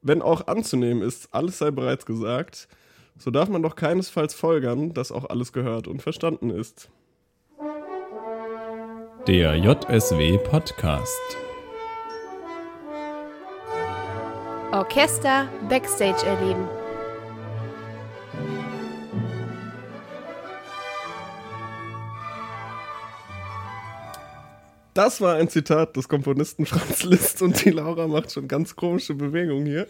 Wenn auch anzunehmen ist, alles sei bereits gesagt, so darf man doch keinesfalls folgern, dass auch alles gehört und verstanden ist. Der JSW Podcast. Orchester Backstage erleben. Das war ein Zitat des Komponisten Franz Liszt und die Laura macht schon ganz komische Bewegungen hier.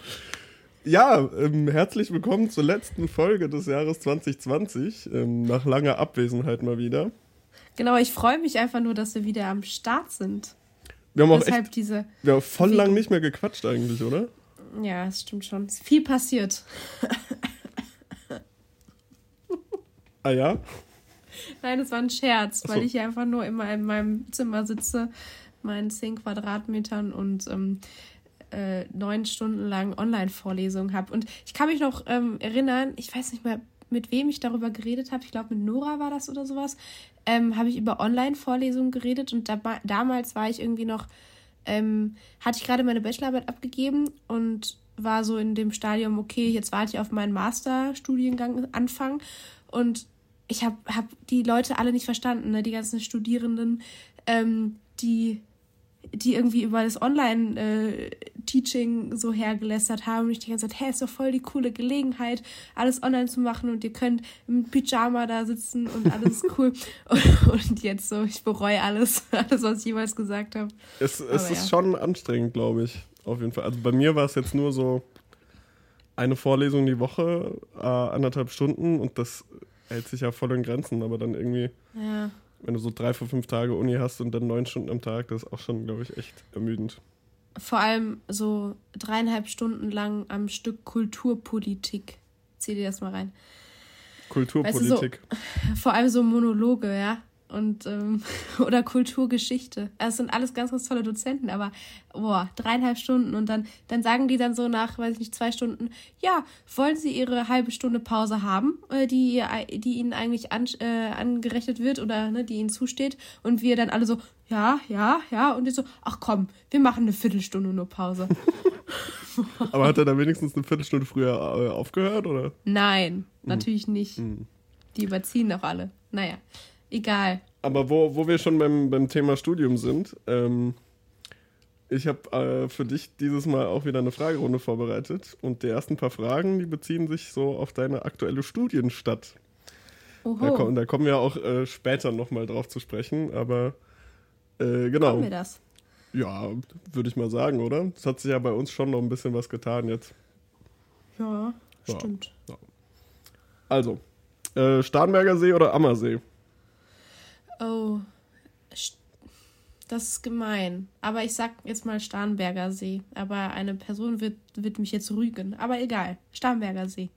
ja, ähm, herzlich willkommen zur letzten Folge des Jahres 2020, ähm, nach langer Abwesenheit mal wieder. Genau, ich freue mich einfach nur, dass wir wieder am Start sind. Wir haben auch echt, diese wir haben voll lang nicht mehr gequatscht eigentlich, oder? Ja, es stimmt schon. Es ist viel passiert. ah ja? Nein, es war ein Scherz, so. weil ich einfach nur immer in meinem Zimmer sitze, meinen 10 Quadratmetern und ähm, äh, neun Stunden lang Online-Vorlesungen habe. Und ich kann mich noch ähm, erinnern, ich weiß nicht mehr, mit wem ich darüber geredet habe. Ich glaube, mit Nora war das oder sowas. Ähm, habe ich über Online-Vorlesungen geredet und da, damals war ich irgendwie noch, ähm, hatte ich gerade meine Bachelorarbeit abgegeben und war so in dem Stadium, okay, jetzt warte ich auf meinen Masterstudiengang anfangen und ich habe hab die Leute alle nicht verstanden, ne? die ganzen Studierenden, ähm, die, die irgendwie über das Online-Teaching äh, so hergelästert haben. Und ich die ganze Zeit, hey, ist doch voll die coole Gelegenheit, alles online zu machen und ihr könnt im Pyjama da sitzen und alles ist cool. und, und, jetzt so, ich bereue alles, alles, was ich jemals gesagt habe. Es, es ist ja. schon anstrengend, glaube ich. Auf jeden Fall. Also bei mir war es jetzt nur so eine Vorlesung die Woche, äh, anderthalb Stunden und das hält sich ja voll in Grenzen, aber dann irgendwie, ja. wenn du so drei, vier, fünf Tage Uni hast und dann neun Stunden am Tag, das ist auch schon, glaube ich, echt ermüdend. Vor allem so dreieinhalb Stunden lang am Stück Kulturpolitik. Zieh dir das mal rein. Kulturpolitik. Weißt du, so, vor allem so Monologe, ja und ähm, oder Kulturgeschichte. Das sind alles ganz, ganz tolle Dozenten, aber boah, dreieinhalb Stunden und dann, dann sagen die dann so nach, weiß ich nicht, zwei Stunden, ja, wollen Sie Ihre halbe Stunde Pause haben, äh, die, die Ihnen eigentlich an, äh, angerechnet wird oder ne, die Ihnen zusteht und wir dann alle so, ja, ja, ja und die so, ach komm, wir machen eine Viertelstunde nur Pause. aber hat er da wenigstens eine Viertelstunde früher äh, aufgehört, oder? Nein, hm. natürlich nicht. Hm. Die überziehen doch alle. Naja. Egal. Aber wo, wo wir schon beim, beim Thema Studium sind, ähm, ich habe äh, für dich dieses Mal auch wieder eine Fragerunde vorbereitet. Und die ersten paar Fragen, die beziehen sich so auf deine aktuelle Studienstadt. Da, komm, da, kommen wir auch äh, später nochmal drauf zu sprechen, aber äh, genau. Machen wir das? Ja, würde ich mal sagen, oder? Es hat sich ja bei uns schon noch ein bisschen was getan jetzt. Ja, ja. stimmt. Ja. Also, äh, Starnberger See oder Ammersee? Oh, das ist gemein. Aber ich sag jetzt mal Starnberger See. Aber eine Person wird, wird mich jetzt rügen. Aber egal. Starnberger See.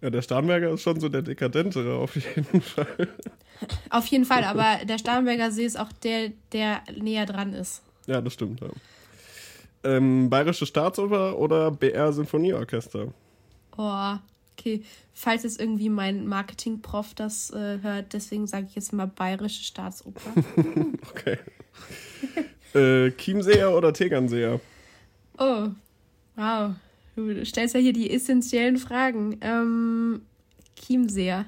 Ja, der Starnberger ist schon so der dekadentere auf jeden Fall. Auf jeden Fall, aber der Starnberger See ist auch der, der näher dran ist. Ja, das stimmt. Ja. Ähm, Bayerische Staatsoper oder BR Sinfonieorchester? Oh, Okay, falls jetzt irgendwie mein Marketing-Prof das äh, hört, deswegen sage ich jetzt mal Bayerische Staatsoper. okay. äh, Chiemseer oder Tegernseer? Oh, wow. Du stellst ja hier die essentiellen Fragen. Ähm, Chiemseer.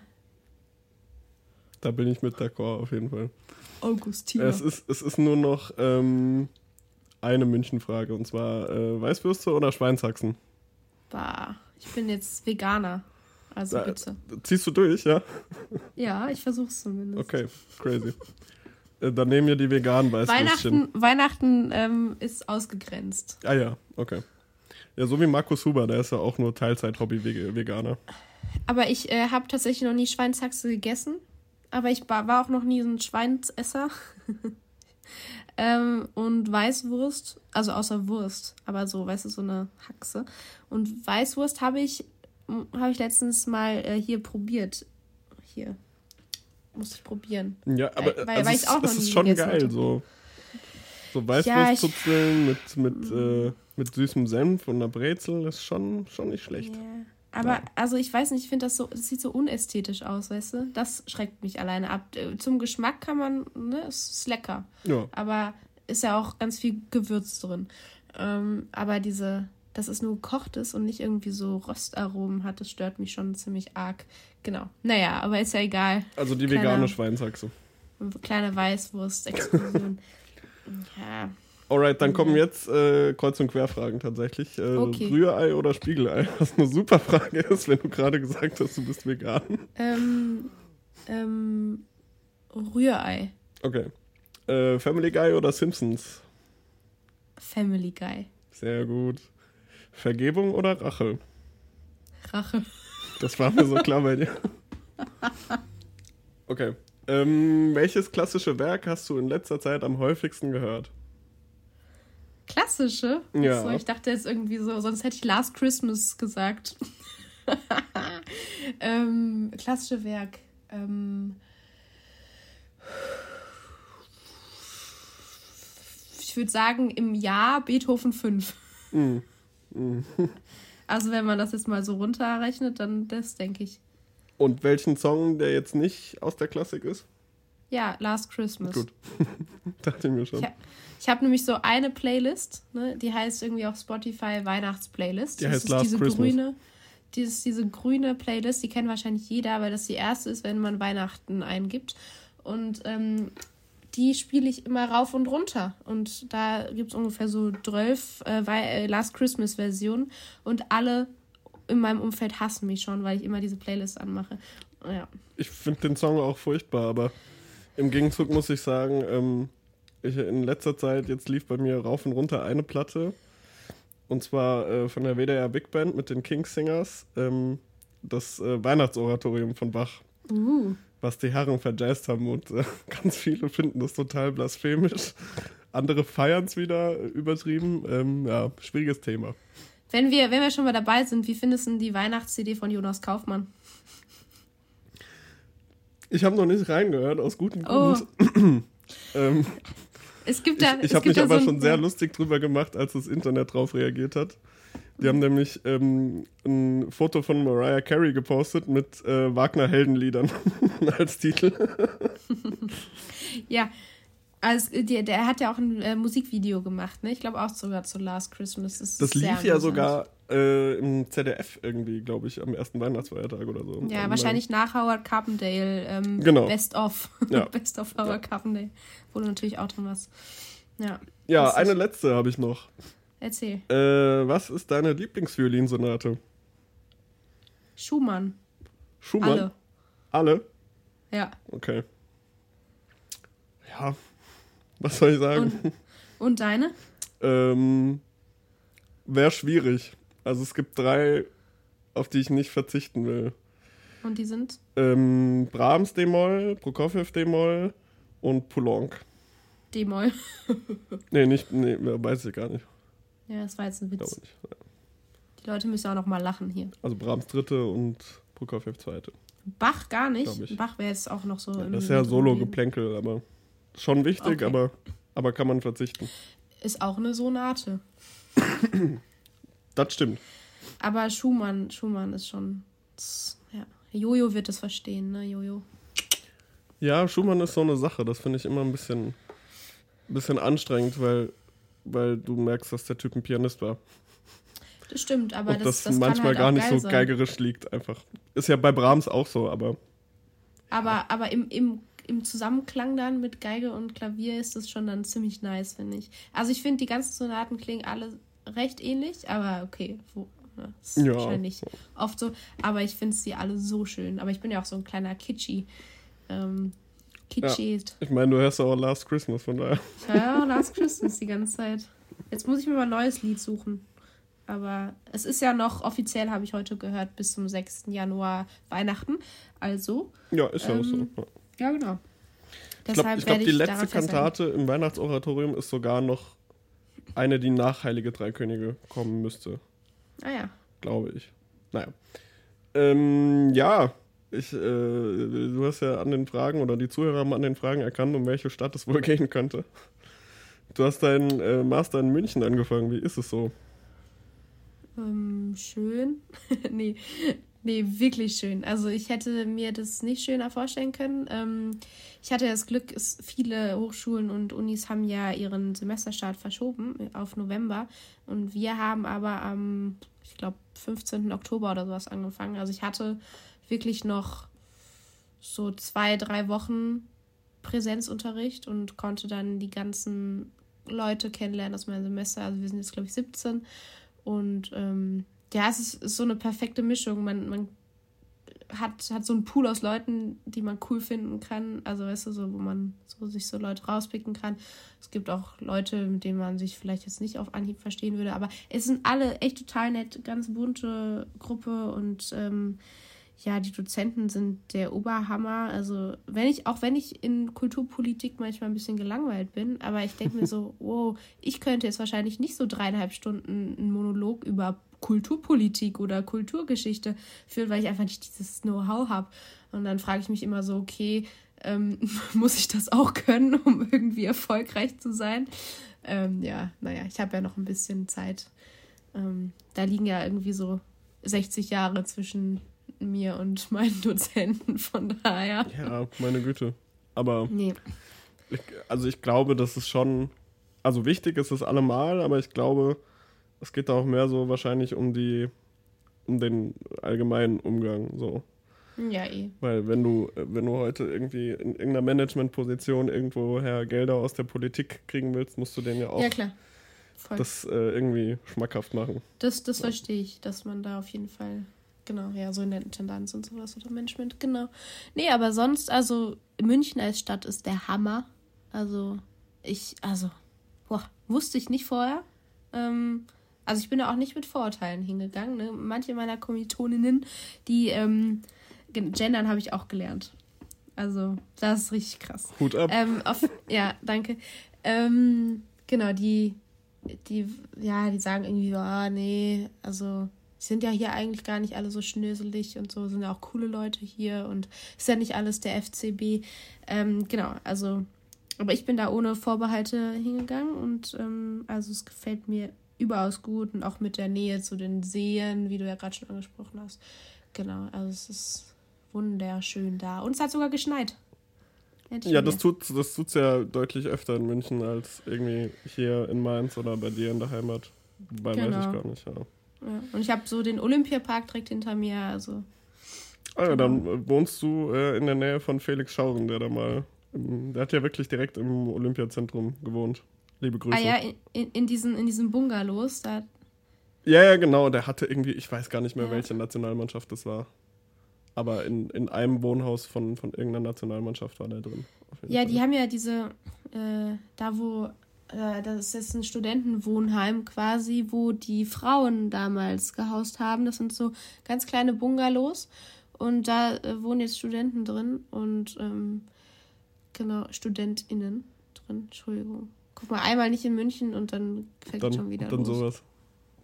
Da bin ich mit d'accord auf jeden Fall. Augustina. Es ist, es ist nur noch ähm, eine Münchenfrage und zwar äh, Weißwürste oder Schweinshaxen? Bah. Ich bin jetzt Veganer. Also bitte. Ziehst du durch, ja? Ja, ich versuch's zumindest. Okay, crazy. Äh, dann nehmen wir die veganen Weißwürstchen. Weihnachten, Weihnachten ähm, ist ausgegrenzt. Ah ja, okay. Ja, so wie Markus Huber, der ist ja auch nur Teilzeit-Hobby-Veganer. Aber ich äh, habe tatsächlich noch nie Schweinshaxe gegessen. Aber ich war auch noch nie so ein Schweinsesser. Ähm, und Weißwurst, also außer Wurst, aber so, weißt du, so eine Haxe. Und Weißwurst habe ich, habe ich letztens mal äh, hier probiert. Hier. Muss ich probieren. Ja, aber weil, also weil ich auch noch es ist schon geil, hatte. so. So Weißwurstzuzeln ja, mit, mit, äh, mit süßem Senf und einer Brezel ist schon, schon nicht schlecht. Yeah. Aber ja. also ich weiß nicht, ich finde das so, das sieht so unästhetisch aus, weißt du? Das schreckt mich alleine ab. Äh, zum Geschmack kann man, ne, es ist lecker. Ja. Aber ist ja auch ganz viel Gewürz drin. Ähm, aber diese, dass es nur gekocht ist und nicht irgendwie so Röstaromen hat. Das stört mich schon ziemlich arg. Genau. Naja, aber ist ja egal. Also die Kleiner- vegane Schweinsachse. Kleine Weißwurst-Explosion. ja. Alright, dann kommen jetzt äh, Kreuz- und Querfragen tatsächlich. Äh, Okay. Rührei oder Spiegelei? Was eine super Frage ist, wenn du gerade gesagt hast, du bist vegan. Ähm, ähm, Rührei. Okay. Äh, Family Guy oder Simpsons? Family Guy. Sehr gut. Vergebung oder Rache? Rache. Das war mir so klar bei dir. Okay. Ähm, welches klassische Werk hast du in letzter Zeit am häufigsten gehört? Klassische? Ja. So, ich dachte jetzt irgendwie so, sonst hätte ich Last Christmas gesagt. ähm, klassische Werk. Ähm, ich würde sagen, im Jahr Beethoven 5. Mm. Also wenn man das jetzt mal so runterrechnet, dann das, denke ich. Und welchen Song, der jetzt nicht aus der Klassik ist? Ja, Last Christmas. Gut. Dachte ich mir schon. Ich, ich habe nämlich so eine Playlist, ne, die heißt irgendwie auf Spotify Weihnachtsplaylist. Die Das heißt ist Last diese Christmas. grüne, dieses, diese grüne Playlist, die kennt wahrscheinlich jeder, weil das die erste ist, wenn man Weihnachten eingibt. Und ähm, die spiele ich immer rauf und runter. Und da gibt es ungefähr so 12 äh, äh, Last Christmas Versionen. Und alle in meinem Umfeld hassen mich schon, weil ich immer diese Playlist anmache. Ja. Ich finde den Song auch furchtbar, aber im Gegenzug muss ich sagen, ähm, ich, in letzter Zeit, jetzt lief bei mir rauf und runter eine Platte. Und zwar äh, von der WDR Big Band mit den King Singers. Ähm, das äh, Weihnachtsoratorium von Bach, Uh. was die Herren verjazzt haben. Und äh, ganz viele finden das total blasphemisch. Andere feiern es wieder äh, übertrieben. Ähm, ja, schwieriges Thema. Wenn wir, wenn wir schon mal dabei sind, wie findest du denn die Weihnachts-CD von Jonas Kaufmann? Ich habe noch nicht reingehört, aus gutem Oh. Grund. ähm, Es gibt Ich, da. ich es habe mich aber so schon sehr lustig drüber gemacht, als das Internet drauf reagiert hat. Die haben nämlich ähm, ein Foto von Mariah Carey gepostet mit äh, Wagner-Heldenliedern als Titel. Ja, also der, der hat ja auch ein äh, Musikvideo gemacht, ne? Ich glaube auch sogar zu Last Christmas. Das, Das lief ja sogar äh, im ZDF irgendwie, glaube ich, am ersten Weihnachtsfeiertag oder so. Ja, Ähm, wahrscheinlich nach Howard Carpendale. Ähm, Genau. Best of. Ja. Best of Howard Carpendale. Wo du natürlich auch drin warst. Ja. Ja, eine letzte habe ich noch. Erzähl. Äh, was ist deine Lieblingsviolinsonate? Schumann. Schumann? Alle. Alle? Ja. Okay. Ja, was soll ich sagen? Und, und deine? Ähm, Wäre schwierig. Also es gibt drei, auf die ich nicht verzichten will. Und die sind? Ähm, Brahms D-Moll, Prokofjew D-Moll und Poulenc. D-Moll. Nee, nicht, nee, weiß ich gar nicht. Ja, das war jetzt ein Witz. nicht. Die Leute müssen auch noch mal lachen hier. Also Brahms dritte und Prokofjew zweite. Bach gar nicht. ich. Bach wäre jetzt auch noch so im Das ist ja Solo-Geplänkel, aber schon wichtig, Okay. aber, aber kann man verzichten. Ist auch eine Sonate. Das stimmt. Aber Schumann, Schumann ist schon. Ja. Jojo wird es verstehen, ne, Jojo? Ja, Schumann ist so eine Sache, das finde ich immer ein bisschen, bisschen anstrengend, weil, weil du merkst, dass der Typ ein Pianist war. Das stimmt, aber Und das, das, das, manchmal halt gar nicht so sein. geigerisch liegt, einfach. Ist ja bei Brahms auch so, aber Aber, aber im, im, im Zusammenklang dann mit Geige und Klavier ist das schon dann ziemlich nice, finde ich. Also ich finde, die ganzen Sonaten klingen alle recht ähnlich, aber okay, wo, ne, ist Ja. wahrscheinlich oft so. Aber ich finde sie alle so schön. Aber ich bin ja auch so ein kleiner Kitschy. Ähm, Kitschy. ich meine, du hörst ja auch Last Christmas, von daher. Ja Last Christmas die ganze Zeit. Jetzt muss ich mir mal ein neues Lied suchen. Aber es ist ja noch, offiziell habe ich heute gehört, bis zum 6. Januar Weihnachten. Also, Ja, ist ja auch so. Ähm, Ja. ja, genau. Ich glaube, glaub, die letzte. Kantate im Weihnachtsoratorium ist sogar noch eine, die nach Heilige Drei Könige kommen müsste, Ah ja. glaube ich. Naja. Ähm, ja, ich, äh, du hast ja an den Fragen oder die Zuhörer haben an den Fragen erkannt, um welche Stadt es wohl gehen könnte. Du hast deinen äh, Master in München angefangen. Wie ist es so? Ähm, schön. nee. Nee, wirklich schön. Also ich hätte mir das nicht schöner vorstellen können. Ähm, ich hatte das Glück, es, viele Hochschulen und Unis haben ja ihren Semesterstart verschoben auf November. Und wir haben aber am, ich glaube, 15. Oktober oder sowas angefangen. Also ich hatte wirklich noch so zwei, drei Wochen Präsenzunterricht und konnte dann die ganzen Leute kennenlernen aus meinem Semester. Also wir sind jetzt, glaube ich, 17. Und ähm, ja, es ist, ist, so eine perfekte Mischung. Man, man hat, hat so einen Pool aus Leuten, die man cool finden kann. Also, weißt du, so, wo man so sich so Leute rauspicken kann. Es gibt auch Leute, mit denen man sich vielleicht jetzt nicht auf Anhieb verstehen würde, aber es sind alle echt total nett, ganz bunte Gruppe und ähm, ja, die Dozenten sind der Oberhammer. Also, wenn ich, auch wenn ich in Kulturpolitik manchmal ein bisschen gelangweilt bin, aber ich denke mir so, wow, ich könnte jetzt wahrscheinlich nicht so dreieinhalb Stunden einen Monolog über Kulturpolitik oder Kulturgeschichte führen, weil ich einfach nicht dieses Know-how habe. Und dann frage ich mich immer so, okay, ähm, muss ich das auch können, um irgendwie erfolgreich zu sein? Ähm, ja, naja, ich habe ja noch ein bisschen Zeit. Ähm, da liegen ja irgendwie so 60 Jahre zwischen mir und meinen Dozenten, von daher. Ja, meine Güte. Aber nee. ich, also ich glaube, das ist schon, also wichtig ist es allemal, aber ich glaube, es geht da auch mehr so wahrscheinlich um die, um den allgemeinen Umgang so. Ja, eh. Weil wenn du, wenn du heute irgendwie in irgendeiner Managementposition irgendwoher Gelder aus der Politik kriegen willst, musst du denen ja auch ja, klar. das äh, irgendwie schmackhaft machen. Das, das verstehe ich, dass man da auf jeden Fall, genau, ja, so in der Intendanz und sowas oder Management, genau. Nee, aber sonst, also München als Stadt ist der Hammer. Also ich, also, boah, wusste ich nicht vorher. Ähm, also ich bin da auch nicht mit Vorurteilen hingegangen. Ne? Manche meiner Kommilitoninnen, die ähm, gendern habe ich auch gelernt. Also das ist richtig krass. Hut ab. Ähm, auf, ja, danke. Ähm, genau, die, die, ja, die sagen irgendwie, ah, oh, nee, also sind ja hier eigentlich gar nicht alle so schnöselig und so, sind ja auch coole Leute hier und ist ja nicht alles der FCB. Ähm, genau, also, aber ich bin da ohne Vorbehalte hingegangen und ähm, also es gefällt mir überaus gut und auch mit der Nähe zu den Seen, wie du ja gerade schon angesprochen hast. Genau, also es ist wunderschön da. Und es hat sogar geschneit. Ja, das tut das tut's ja deutlich öfter in München als irgendwie hier in Mainz oder bei dir in der Heimat. Wobei genau. weiß ich gar nicht, ja. ja. Und ich habe so den Olympiapark direkt hinter mir, also. Ah ja, dann genau. wohnst du äh, in der Nähe von Felix Schauren, der da mal, der hat ja wirklich direkt im Olympiazentrum gewohnt. Liebe Grüße. Ah ja, in, in, diesen, in diesen Bungalows. Da ja, ja, genau. Der hatte irgendwie, ich weiß gar nicht mehr, ja. welche Nationalmannschaft das war. Aber in, in einem Wohnhaus von, von irgendeiner Nationalmannschaft war der drin. Ja, Fall. die haben ja diese, äh, da wo, äh, das ist ein Studentenwohnheim quasi, wo die Frauen damals gehaust haben. Das sind so ganz kleine Bungalows. Und da äh, wohnen jetzt Studenten drin und ähm, genau, StudentInnen drin, Entschuldigung. Guck mal, einmal nicht in München und dann fällt dann, schon wieder dann los. sowas.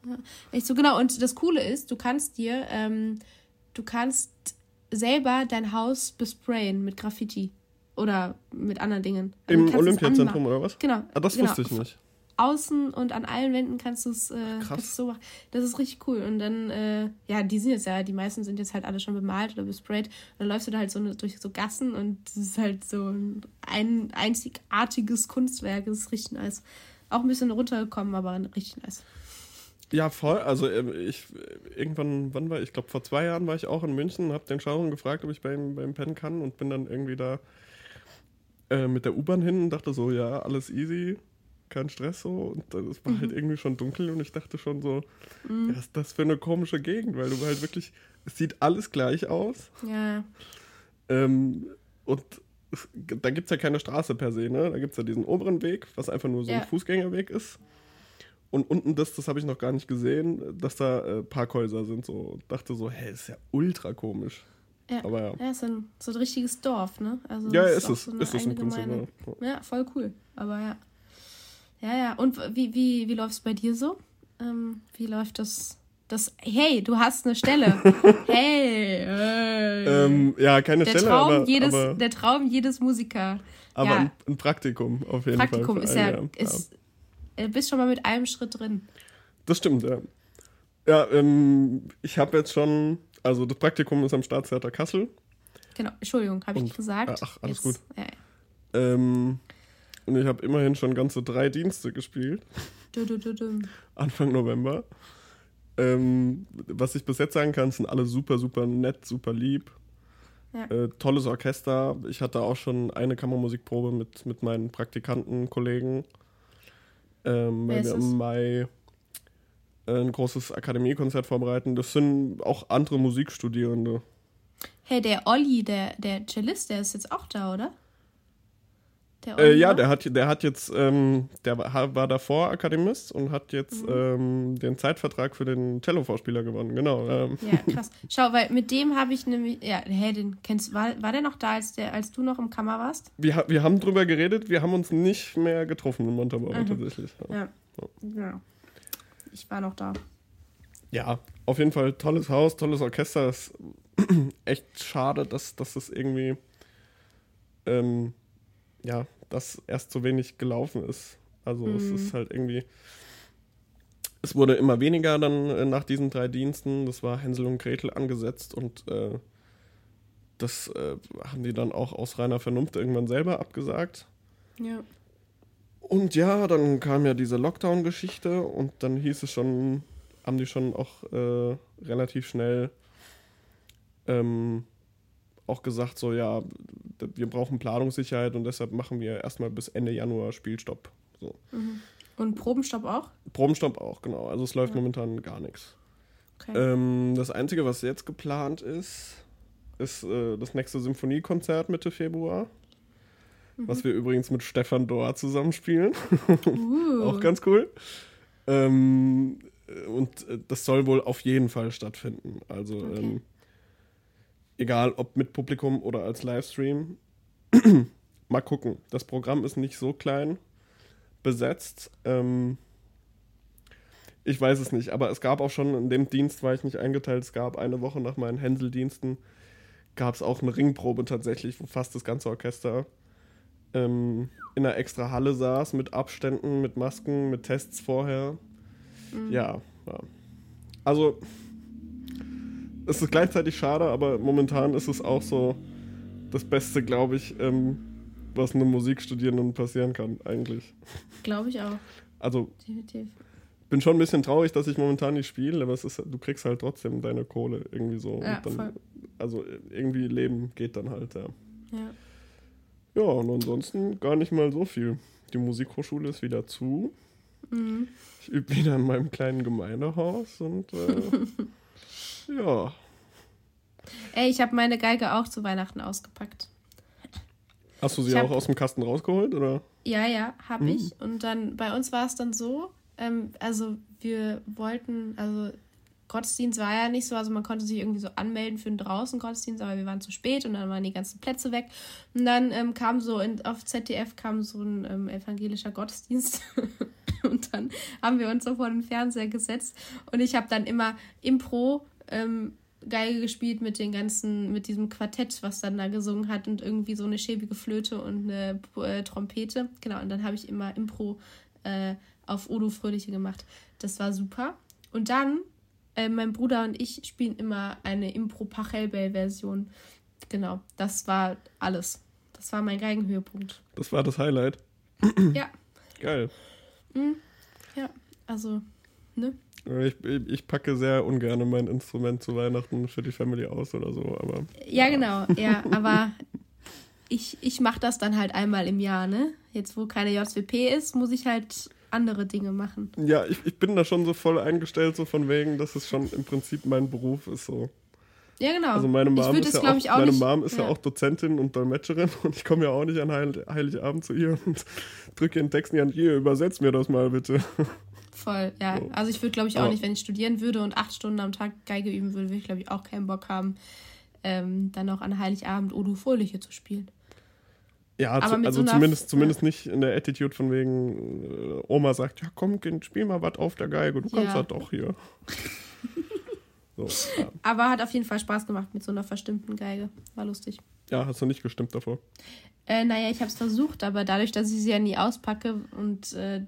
Ja, echt so genau. Und das Coole ist, du kannst dir, ähm, du kannst selber dein Haus besprayen mit Graffiti oder mit anderen Dingen. Also Im Olympiazentrum oder was? Genau. Ah, das genau. wusste ich nicht außen und an allen Wänden kannst du es äh, so machen. Das ist richtig cool. Und dann, äh, ja, die sind jetzt ja, die meisten sind jetzt halt alle schon bemalt oder besprayt. Und dann läufst du da halt so eine, durch so Gassen und es ist halt so ein, ein einzigartiges Kunstwerk. Das ist richtig nice. Auch ein bisschen runtergekommen, aber richtig nice. Ja, voll. Also ähm, ich irgendwann, wann war ich? Ich glaube vor zwei Jahren war ich auch in München, und habe den Schauern gefragt, ob ich bei ihm, bei ihm pennen kann und bin dann irgendwie da äh, mit der U-Bahn hin und dachte so, ja, alles easy kein Stress so. Und es war halt mhm. halt irgendwie schon dunkel und ich dachte schon so, mhm. was ist das für eine komische Gegend, weil du halt wirklich, es sieht alles gleich aus. Ja. Ähm, und da gibt es ja keine Straße per se, ne? Da gibt es ja diesen oberen Weg, was einfach nur so ja. ein Fußgängerweg ist. Und unten das, das habe ich noch gar nicht gesehen, dass da äh, Parkhäuser sind. So und dachte so, hä, ist ja ultra komisch. Ja, Aber ja. ja ist ein, so ein richtiges Dorf, ne? Also ja, ist, ist es. So ist es im Prinzip. Ja. ja, voll cool. Aber ja. Ja, ja. Und wie, wie, wie läuft es bei dir so? Ähm, wie läuft das? Das, hey, du hast eine Stelle. hey. hey. Ähm, ja, keine der Stelle, Traum aber, jedes, aber, Der Traum jedes Musiker. Aber ja. ein, Praktikum auf jeden Praktikum Fall. Praktikum ist ja, ist, ja. bist schon mal mit einem Schritt drin. Das stimmt, ja. Ja, ähm, ich habe jetzt schon, Also das Praktikum ist am Staatstheater Kassel. Genau, Entschuldigung, habe ich Und- gesagt. ach, alles Jetzt- Ja, ja. Ähm, und ich habe immerhin schon ganze drei Dienste gespielt. Du, du, du. Anfang November. Ähm, was ich bis jetzt sagen kann, sind alle super, super nett, super lieb. Ja. Äh, tolles Orchester. Ich hatte auch schon eine Kammermusikprobe mit, mit meinen Praktikantenkollegen. Ähm, weil wir im Mai ein großes Akademiekonzert vorbereiten. Das sind auch andere Musikstudierende. Hey, der Olli, der, der Cellist, der ist jetzt auch da, oder? Der Äh, ja, der hat, der hat jetzt, ähm, der war, war davor Akademist und hat jetzt Mhm. ähm, den Zeitvertrag für den Cello-Vorspieler gewonnen. Genau. Ähm, Ja, krass. Schau, weil mit dem habe ich nämlich, ja, hey, den kennst war, war der noch da, als, der, als du noch im Kammer warst? wir, wir haben drüber geredet, wir haben uns nicht mehr getroffen in Montabaur Mhm. tatsächlich. Ja. Ja. ja. Ich war noch da. ja, auf jeden Fall tolles Haus, tolles Orchester. Ist echt schade, dass, dass das irgendwie, ähm, ja, dass erst so wenig gelaufen ist. Also es Mhm. ist halt irgendwie, es wurde immer weniger dann äh, nach diesen drei Diensten. Das war Hänsel und Gretel angesetzt und äh, das äh, haben die dann auch aus reiner Vernunft irgendwann selber abgesagt. Ja. Und ja, dann kam ja diese Lockdown-Geschichte und dann hieß es schon, haben die schon auch äh, relativ schnell ähm, auch gesagt, so ja, wir brauchen Planungssicherheit und deshalb machen wir erstmal bis Ende Januar Spielstopp. So. Und Probenstopp auch? Probenstopp auch, genau. Also es läuft momentan gar nichts. Okay. Ähm, das Einzige, was jetzt geplant ist, ist äh, das nächste Symphoniekonzert Mitte Februar. Was wir übrigens mit Stefan Dohr zusammenspielen. uh. Auch ganz cool. Ähm, äh, und äh, das soll wohl auf jeden Fall stattfinden. Also Okay. ähm, egal ob mit Publikum oder als Livestream. Mal gucken. Das Programm ist nicht so klein besetzt. Ähm, ich weiß es nicht, aber es gab auch schon, in dem Dienst war ich nicht eingeteilt, es gab eine Woche nach meinen Hänseldiensten, gab es auch eine Ringprobe tatsächlich, wo fast das ganze Orchester ähm, in einer extra Halle saß, mit Abständen, mit Masken, mit Tests vorher. Ja, ja. Also, es ist gleichzeitig schade, aber momentan ist es auch so das Beste, glaube ich, ähm, was einem Musikstudierenden passieren kann, eigentlich. Glaube ich auch. Also, Definitiv. bin schon ein bisschen traurig, dass ich momentan nicht spiele, aber es ist, du kriegst halt trotzdem deine Kohle irgendwie so. Ja, dann, voll. Also irgendwie Leben geht dann halt, ja. Ja. Ja, und ansonsten gar nicht mal so viel. Die Musikhochschule ist wieder zu. Mhm. Ich übe wieder in meinem kleinen Gemeindehaus und äh, ja. Ey, ich habe meine Geige auch zu Weihnachten ausgepackt. Hast du sie Ich hab- auch aus dem Kasten rausgeholt oder? Ja, ja, habe Mhm. ich. Und dann bei uns war es dann so, ähm, also wir wollten, also Gottesdienst war ja nicht so, also man konnte sich irgendwie so anmelden für einen draußen Gottesdienst, aber wir waren zu spät und dann waren die ganzen Plätze weg. Und dann ähm, kam so in, auf ZDF kam so ein ähm, evangelischer Gottesdienst und dann haben wir uns so vor den Fernseher gesetzt und ich habe dann immer Impro ähm, Geige gespielt mit den ganzen, mit diesem Quartett, was dann da gesungen hat und irgendwie so eine schäbige Flöte und eine äh, Trompete. Genau, und dann habe ich immer Impro äh, auf Odo Fröhliche gemacht. Das war super. Und dann, äh, mein Bruder und ich spielen immer eine Impro-Pachelbel-Version. Genau, das war alles. Das war mein Geigenhöhepunkt. Das war das Highlight. ja, Geil. ja, also, ne? Ich, ich, packe sehr ungern mein Instrument zu Weihnachten für die Family aus oder so, aber Ja, genau, ja, aber ich, ich mache das dann halt einmal im Jahr, ne? Jetzt, wo keine JWP ist, muss ich halt andere Dinge machen. ja, ich, ich bin da schon so voll eingestellt, so von wegen, dass es schon im Prinzip mein Beruf ist so. Ja, genau. Also meine Mom ist, ja auch, auch meine nicht, Mom ist ja. auch Dozentin und Dolmetscherin und ich komme ja auch nicht an Heil Heiligabend zu ihr und drücke ihren Text in die Hand, hier, übersetz mir das mal bitte. Voll, ja. So. Also ich würde, glaube ich, auch Aber- nicht, wenn ich studieren würde und acht Stunden am Tag Geige üben würde, würde ich, glaube ich, auch keinen Bock haben, ähm, dann auch an Heiligabend Odo Fröhliche zu spielen. Ja, zu, also so zumindest, zumindest nicht in der Attitude von wegen, äh, Oma sagt, ja komm, Kind, spiel mal was auf der Geige, du kannst Ja. das doch hier. so, ja. Aber hat auf jeden Fall Spaß gemacht mit so einer verstimmten Geige. War lustig. ja, hast du nicht gestimmt davor. Äh, naja, ich habe es versucht, aber dadurch, dass ich sie ja nie auspacke und äh,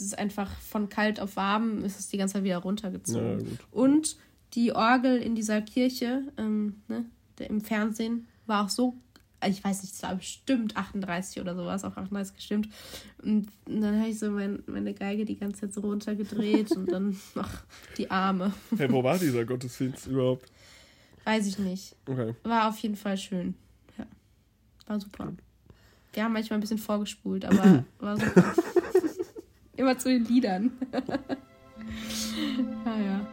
es ist einfach von kalt auf warm, ist es die ganze Zeit wieder Ja, runtergezogen. gut. Und die Orgel in dieser Kirche ähm, ne, der, im Fernsehen war auch so, ich weiß nicht, es war bestimmt 38 oder sowas, auch 38 gestimmt. Und, und dann habe ich so mein, meine Geige die ganze Zeit so runtergedreht und dann noch die Arme. Hey, wo war dieser Gottesdienst überhaupt? Weiß ich nicht. Okay. War auf jeden Fall schön. Ja. War super. Wir haben manchmal ein bisschen vorgespult, aber war super. Immer zu den Liedern. ah ja.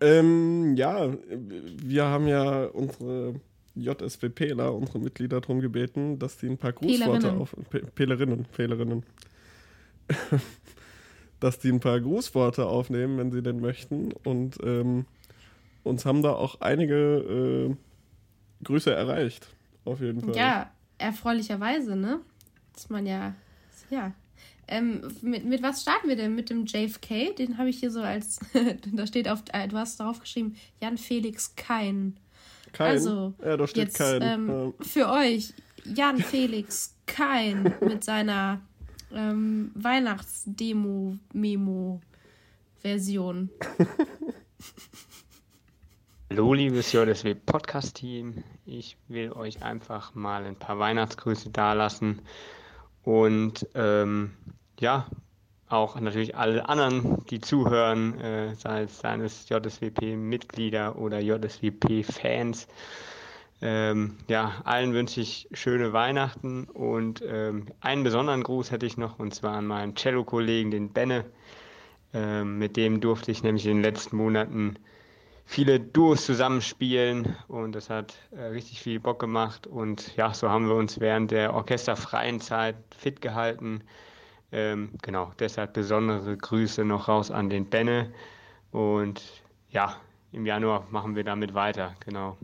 Ähm, ja, wir haben ja unsere JSWPler, unsere Mitglieder darum gebeten, dass die ein paar Grußworte auf. Pe- Pehlerinnen, Fehlerinnen. dass die ein paar Grußworte aufnehmen, wenn sie denn möchten. Und ähm, uns haben da auch einige äh, Grüße erreicht. Auf jeden Fall. Ja, erfreulicherweise, ne? Dass man ja. Ja. Ähm, mit, mit was starten wir denn? Mit dem JFK? Den habe ich hier so als. da steht auf. Äh, du hast drauf geschrieben, Jan Felix Kein. Kein. Also, ja, da steht Jetzt kein. ähm, Ja. für euch, Jan Felix Kein mit seiner ähm, Weihnachtsdemo-Memo-Version. Hallo, liebes JSW Podcast Team. Ich will euch einfach mal ein paar Weihnachtsgrüße dalassen und ähm, ja, auch natürlich alle anderen, die zuhören, äh, sei es seines JSWP-Mitglieder oder JSWP-Fans. Ähm, ja, allen wünsche ich schöne Weihnachten und ähm, einen besonderen Gruß hätte ich noch und zwar an meinen Cello-Kollegen, den Benne. Ähm, mit dem durfte ich nämlich in den letzten Monaten viele Duos zusammenspielen und das hat äh, richtig viel Bock gemacht und ja, so haben wir uns während der orchesterfreien Zeit fit gehalten. Ähm, genau, deshalb besondere Grüße noch raus an den Benne und ja, im Januar machen wir damit weiter, genau.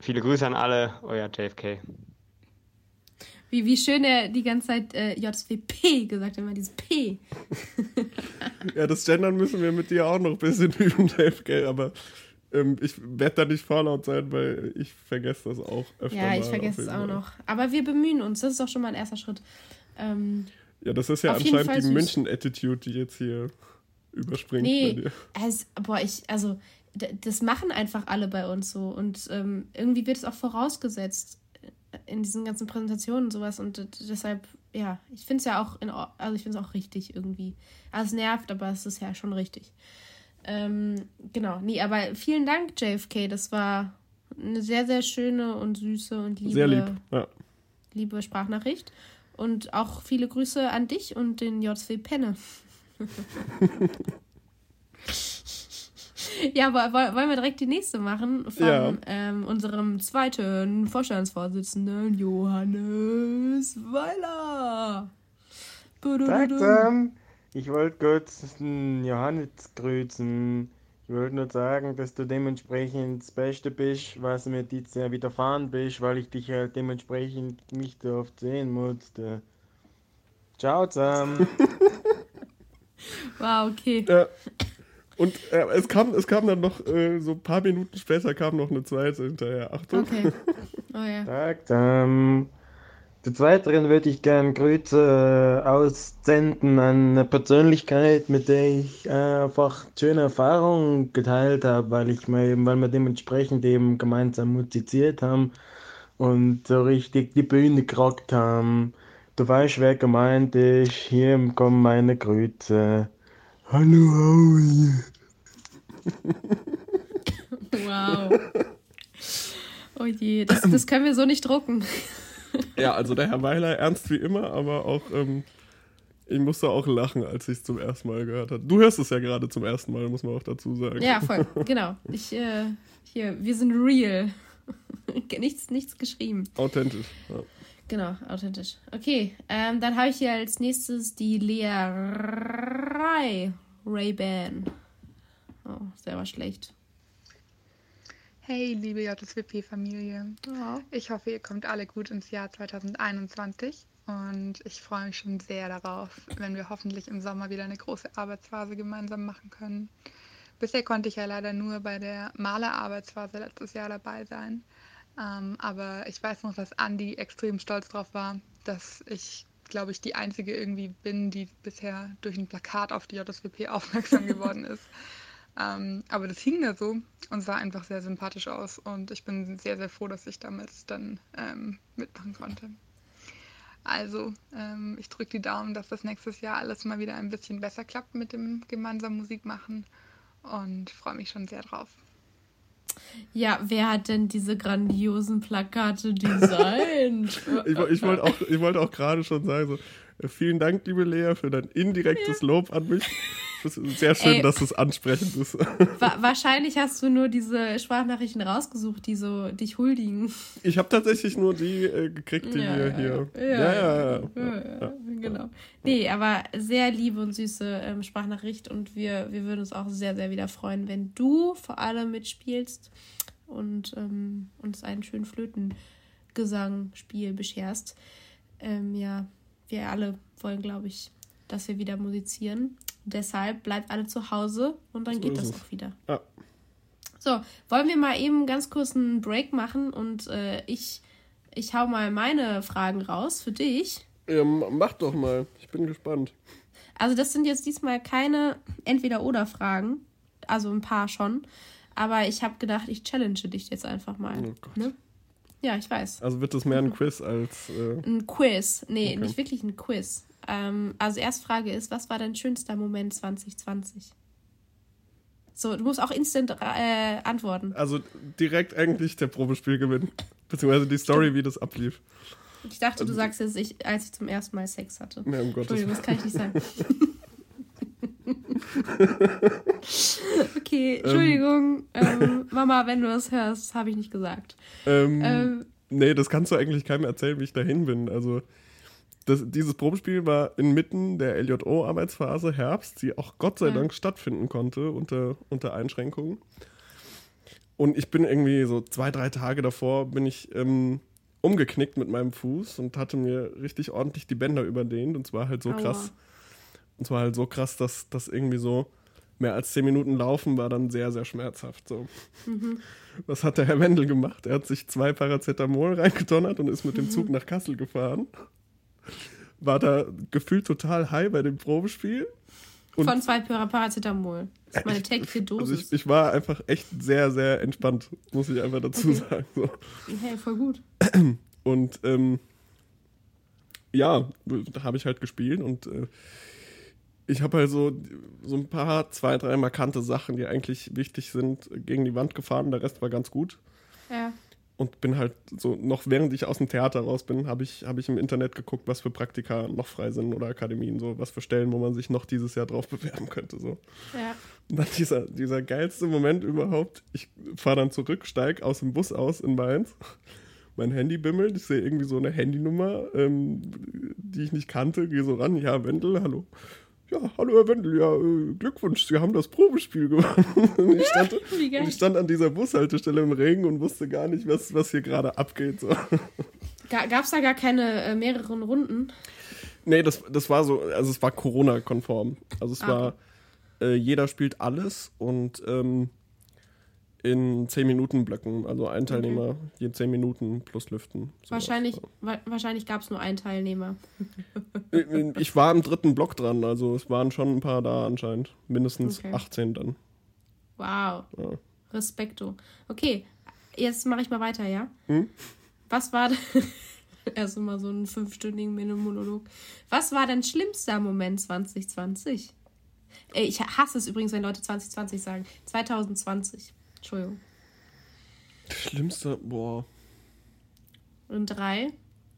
Viele Grüße an alle, euer JFK. Wie, wie schön er die ganze Zeit äh, JSWP gesagt hat, immer dieses P. Ja, das Gendern müssen wir mit dir auch noch ein bisschen üben, JFK, aber ähm, ich werde da nicht vorlaut sein, weil ich vergesse das auch öfter. Ja, ich vergesse es auch noch. Aber wir bemühen uns. Das ist doch schon mal ein erster Schritt. Ähm, Ja, das ist ja Auf anscheinend die. München-Attitude, die jetzt hier überspringt bei Nee, dir. also, boah, ich, also, das machen einfach alle bei uns so. Und ähm, irgendwie wird es auch vorausgesetzt in diesen ganzen Präsentationen und sowas. Und deshalb, ja, ich finde es ja auch, in, also ich finde es auch richtig irgendwie. Also es nervt, aber es ist ja schon richtig. Ähm, genau, nee, aber vielen Dank, JFK. Das war eine sehr, sehr schöne und süße und liebe, Sehr lieb. Ja. liebe Sprachnachricht. Und auch viele Grüße an dich und den JW Penne. ja, aber woll- wollen wir direkt die nächste machen von Ja. ähm, unserem zweiten Vorstandsvorsitzenden Johannes Weiler. Zusammen. Ich wollte kurz Johannes grüßen. Ich wollte nur sagen, dass du dementsprechend das Beste bist, was mir dieses Jahr widerfahren bist, weil ich dich halt dementsprechend nicht so oft sehen musste. Ciao zusammen. Wow, okay. Ja. Und äh, es, kam, es kam dann noch, äh, so ein paar Minuten später kam noch eine zweite hinterher. Achtung. Okay. Oh ja. Tag. Des Weiteren würde ich gern Grüße äh, aussenden an eine Persönlichkeit, mit der ich äh, einfach schöne Erfahrungen geteilt habe, weil ich mal eben, weil wir dementsprechend eben gemeinsam musiziert haben und so richtig die Bühne gerockt haben. Du weißt, wer gemeint ist. Hier kommen meine Grüße. Hallo, Howie. Wow. Oh je, das, das können wir so nicht drucken. Ja, also der Herr Weiler ernst wie immer, aber auch, ähm, ich musste auch lachen, als ich es zum ersten Mal gehört habe. Du hörst es ja gerade zum ersten Mal, muss man auch dazu sagen. Ja, voll. Genau. Ich, äh, hier, wir sind real. nichts, nichts geschrieben. Authentisch. Ja. Genau, authentisch. Okay, ähm, dann habe ich hier als nächstes die Leerei Ray-Ban. Oh, war schlecht. Hey, liebe JSWP-Familie. Ja. Ich hoffe, ihr kommt alle gut ins Jahr 2021. Und ich freue mich schon sehr darauf, wenn wir hoffentlich im Sommer wieder eine große Arbeitsphase gemeinsam machen können. Bisher konnte ich ja leider nur bei der Malerarbeitsphase letztes Jahr dabei sein. Ähm, aber ich weiß noch, dass Andi extrem stolz darauf war, dass ich, glaube ich, die einzige irgendwie bin, die bisher durch ein Plakat auf die JSWP aufmerksam geworden ist. Ähm, aber das hing da so und sah einfach sehr sympathisch aus. Und ich bin sehr, sehr froh, dass ich damit dann ähm, mitmachen konnte. Also, ähm, ich drücke die Daumen, dass das nächstes Jahr alles mal wieder ein bisschen besser klappt mit dem gemeinsamen Musik machen und freue mich schon sehr drauf. Ja, wer hat denn diese grandiosen Plakate designt? ich, ich wollte auch, wollt auch gerade schon sagen, so, vielen Dank, liebe Lea, für dein indirektes Lob an mich. Das ist sehr schön, Ey, dass es ansprechend ist. Wa wahrscheinlich hast du nur diese Sprachnachrichten rausgesucht, die so dich huldigen. Ich habe tatsächlich nur die äh, gekriegt, die ja, wir hier. Ja, ja, ja, ja, ja Genau. Nee, aber sehr liebe und süße ähm, Sprachnachricht und wir, wir würden uns auch sehr, sehr wieder freuen, wenn du vor allem mitspielst und ähm, uns einen schönen Flötengesangspiel bescherst. Ähm, ja, wir alle wollen, glaube ich, dass wir wieder musizieren. Deshalb bleibt alle zu Hause und dann so geht das es. auch wieder. Ja. So, wollen wir mal eben ganz kurz einen Break machen und äh, ich, ich hau mal meine Fragen raus für dich. Ja, mach doch mal. Ich bin gespannt. Also, das sind jetzt diesmal keine Entweder-Oder-Fragen. Also ein paar schon. Aber ich habe gedacht, ich challenge dich jetzt einfach mal. Oh Gott. Ne? Ja, ich weiß. Also wird das mehr ein Quiz als. Äh... Ein Quiz. Nee, okay. nicht wirklich ein Quiz. Ähm, also erste Frage ist, was war dein schönster Moment 2020? So, du musst auch instant äh, antworten. Also direkt eigentlich der Probespiel gewinnen. Beziehungsweise die Story, wie das ablief. Ich dachte, du also sagst jetzt, ich, als ich zum ersten Mal Sex hatte. Ja, um Gottes Entschuldigung, das kann ich nicht sagen. okay, ähm. Entschuldigung. Ähm, ähm, Mama, wenn du das hörst, habe ich nicht gesagt. Ähm, ähm, nee, das kannst du eigentlich keinem erzählen, wie ich dahin bin. Also das, dieses Probespiel war inmitten der LJO-Arbeitsphase Herbst, die auch Gott sei mhm. Dank stattfinden konnte unter, unter Einschränkungen. Und ich bin irgendwie so zwei, drei Tage davor bin ich ähm, umgeknickt mit meinem Fuß und hatte mir richtig ordentlich die Bänder überdehnt. Und zwar halt so Aua. krass. Und zwar halt so krass, dass das irgendwie so mehr als zehn Minuten laufen war dann sehr, sehr schmerzhaft. So. Mhm. Was hat der Herr Wendel gemacht? Er hat sich zwei Paracetamol reingedonnert und ist mit dem Zug nach Kassel gefahren war da gefühlt total high bei dem Probespiel. Und Von zwei Paracetamol. Das ist meine tägliche Dosis. Also ich, ich, war einfach echt sehr, sehr entspannt, muss ich einfach dazu okay. sagen. So. Hey, voll gut. Und ähm, ja, da habe ich halt gespielt und äh, ich habe halt so, so ein paar, zwei, drei markante Sachen, die eigentlich wichtig sind, gegen die Wand gefahren. Der Rest war ganz gut. Ja und bin halt so, noch während ich aus dem Theater raus bin, habe ich, hab ich im Internet geguckt, was für Praktika noch frei sind oder Akademien, so was für Stellen, wo man sich noch dieses Jahr drauf bewerben könnte. So. Ja. Und dann dieser, dieser geilste Moment überhaupt, ich fahre dann zurück, steige aus dem Bus aus in Mainz, mein Handy bimmelt, ich sehe irgendwie so eine Handynummer, ähm, die ich nicht kannte, gehe so ran, ja, Wendel, hallo ja, hallo Herr Wendel, ja, äh, Glückwunsch, Sie haben das Probespiel gewonnen. und ich stand, und ich stand an dieser Bushaltestelle im Regen und wusste gar nicht, was, was hier gerade abgeht. So. Gab es da gar keine äh, mehreren Runden? Nee, das, das war so, also es war Corona-konform. Also es ah, war, äh, jeder spielt alles und ähm, in 10 Minuten Blöcken. Also ein Teilnehmer okay. je 10 Minuten plus Lüften. Wahrscheinlich, wa wahrscheinlich gab es nur einen Teilnehmer. ich war im dritten Block dran, also es waren schon ein paar da anscheinend. Mindestens okay. 18 dann. Wow. Ja. Respekto. Okay, jetzt mache ich mal weiter, ja? Hm? Was war erst mal so einen fünfstündigen Mini-Monolog. Was war dein schlimmster Moment 2020? Ich hasse es übrigens, wenn Leute 2020 sagen. 2020. Entschuldigung. Schlimmste, boah. Und drei,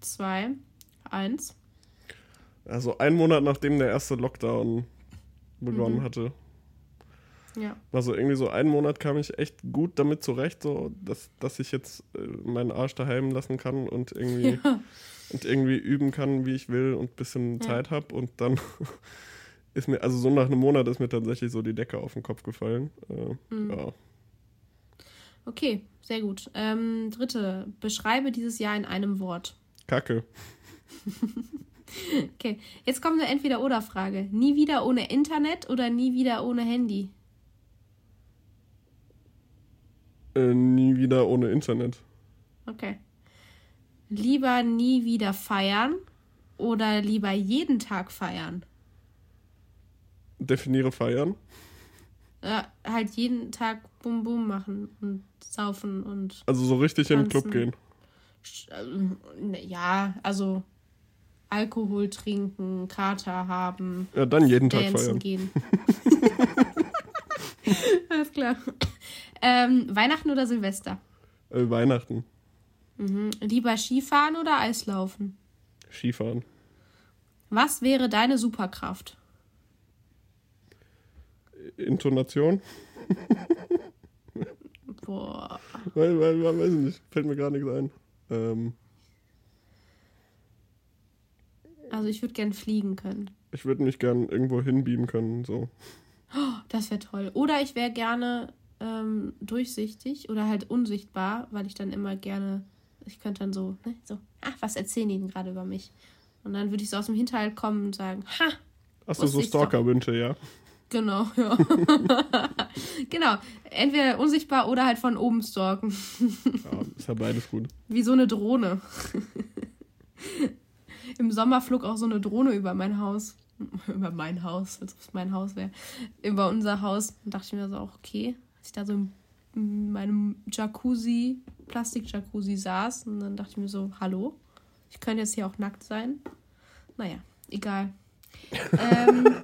zwei, eins. Also ein Monat nachdem der erste Lockdown begonnen mhm. hatte. Ja. Also irgendwie so einen Monat kam ich echt gut damit zurecht, so dass, dass ich jetzt äh, meinen Arsch daheim lassen kann und irgendwie ja. und irgendwie üben kann, wie ich will und ein bisschen ja. Zeit habe. Und dann ist mir, also so nach einem Monat ist mir tatsächlich so die Decke auf den Kopf gefallen. Äh, mhm. Ja. Okay, sehr gut. Ähm, dritte, beschreibe dieses Jahr in einem Wort. Kacke. okay, jetzt kommt eine Entweder-Oder-Frage. Nie wieder ohne Internet oder nie wieder ohne Handy? Äh, nie wieder ohne Internet. Okay. Lieber nie wieder feiern oder lieber jeden Tag feiern? Definiere feiern. Äh, halt jeden Tag Bum Bum machen und saufen und. Also so richtig in den Club Tanzen. gehen. äh, Ja, also Alkohol trinken, Kater haben, Ja, dann jeden Tag feiern. gehen. Alles klar. Ähm, Weihnachten oder Silvester? Äh, Weihnachten. Mhm. Lieber Skifahren oder Eislaufen? Skifahren. Was wäre deine Superkraft? Intonation? Boah. Weil, weil, weil, weiß ich nicht. Fällt mir gar nichts ein. Ähm, Also ich würde gern fliegen können. ich würde mich gern irgendwo hinbeamen können. So. Das wäre toll. Oder ich wäre gerne ähm, durchsichtig oder halt unsichtbar, weil ich dann immer gerne, ich könnte dann so, ne, so, ach, was erzählen die denn gerade über mich? Und dann würde ich so aus dem Hinterhalt kommen und sagen, ha, Achso, Wusste so. Stalker-Wünsche, ja. Genau, ja. genau. Entweder unsichtbar oder halt von oben stalken. ja. Ist ja beides gut. Wie so eine Drohne. Im Sommer flog auch so eine Drohne über mein Haus. Über mein Haus, als ob es mein Haus wäre. Über unser Haus. Und dachte ich mir so, auch okay, als ich da so in meinem Jacuzzi, Plastik-Jacuzzi saß. Und dann dachte ich mir so, hallo, ich könnte jetzt hier auch nackt sein. Naja, egal. ähm,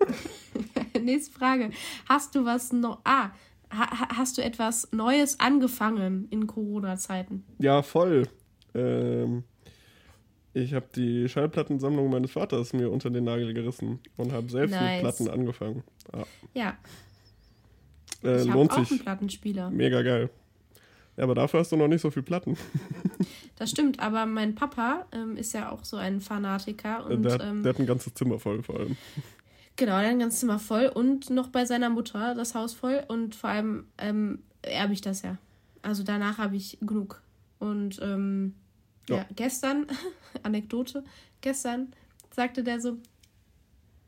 nächste Frage. Hast du was noch. Ah, ha, ha- hast du etwas Neues angefangen in Corona-Zeiten? Ja, voll. Ähm, ich habe die Schallplattensammlung meines Vaters mir unter den Nagel gerissen und habe selbst Nice. mit Platten angefangen. Ja. Ja, Äh, ich lohnt auch einen sich. Plattenspieler. Mega geil. Ja, aber dafür hast du noch nicht so viel Platten. Das stimmt, aber mein Papa ähm, ist ja auch so ein Fanatiker Äh, und der, hat- ähm, der hat ein ganzes Zimmer voll vor allem. Genau, der hat ein ganzes Zimmer voll und noch bei seiner Mutter das Haus voll und vor allem ähm, erbe ich das ja. Also danach habe ich genug. Und ähm, ja. Ja. gestern, Anekdote, gestern sagte der so,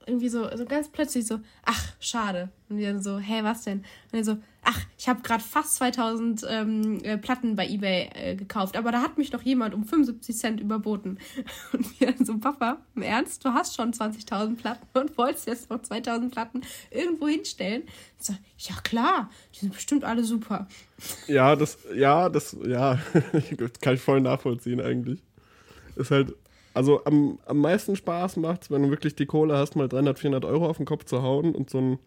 irgendwie so, so ganz plötzlich so, ach, schade. Und wir so, hä, was denn? Und er so, ach, ich habe gerade fast 2000 ähm, äh, Platten bei Ebay äh, gekauft, aber da hat mich doch jemand um 75 Cent überboten. Und wir so, Papa, im Ernst, du hast schon 20.000 Platten und wolltest jetzt noch 2000 Platten irgendwo hinstellen? Ich so, ja klar, die sind bestimmt alle super. Ja, das, ja, das, ja, kann ich voll nachvollziehen eigentlich. Ist halt, also am, am meisten Spaß macht's, wenn du wirklich die Kohle hast, mal 300, 400 Euro auf den Kopf zu hauen und so ein,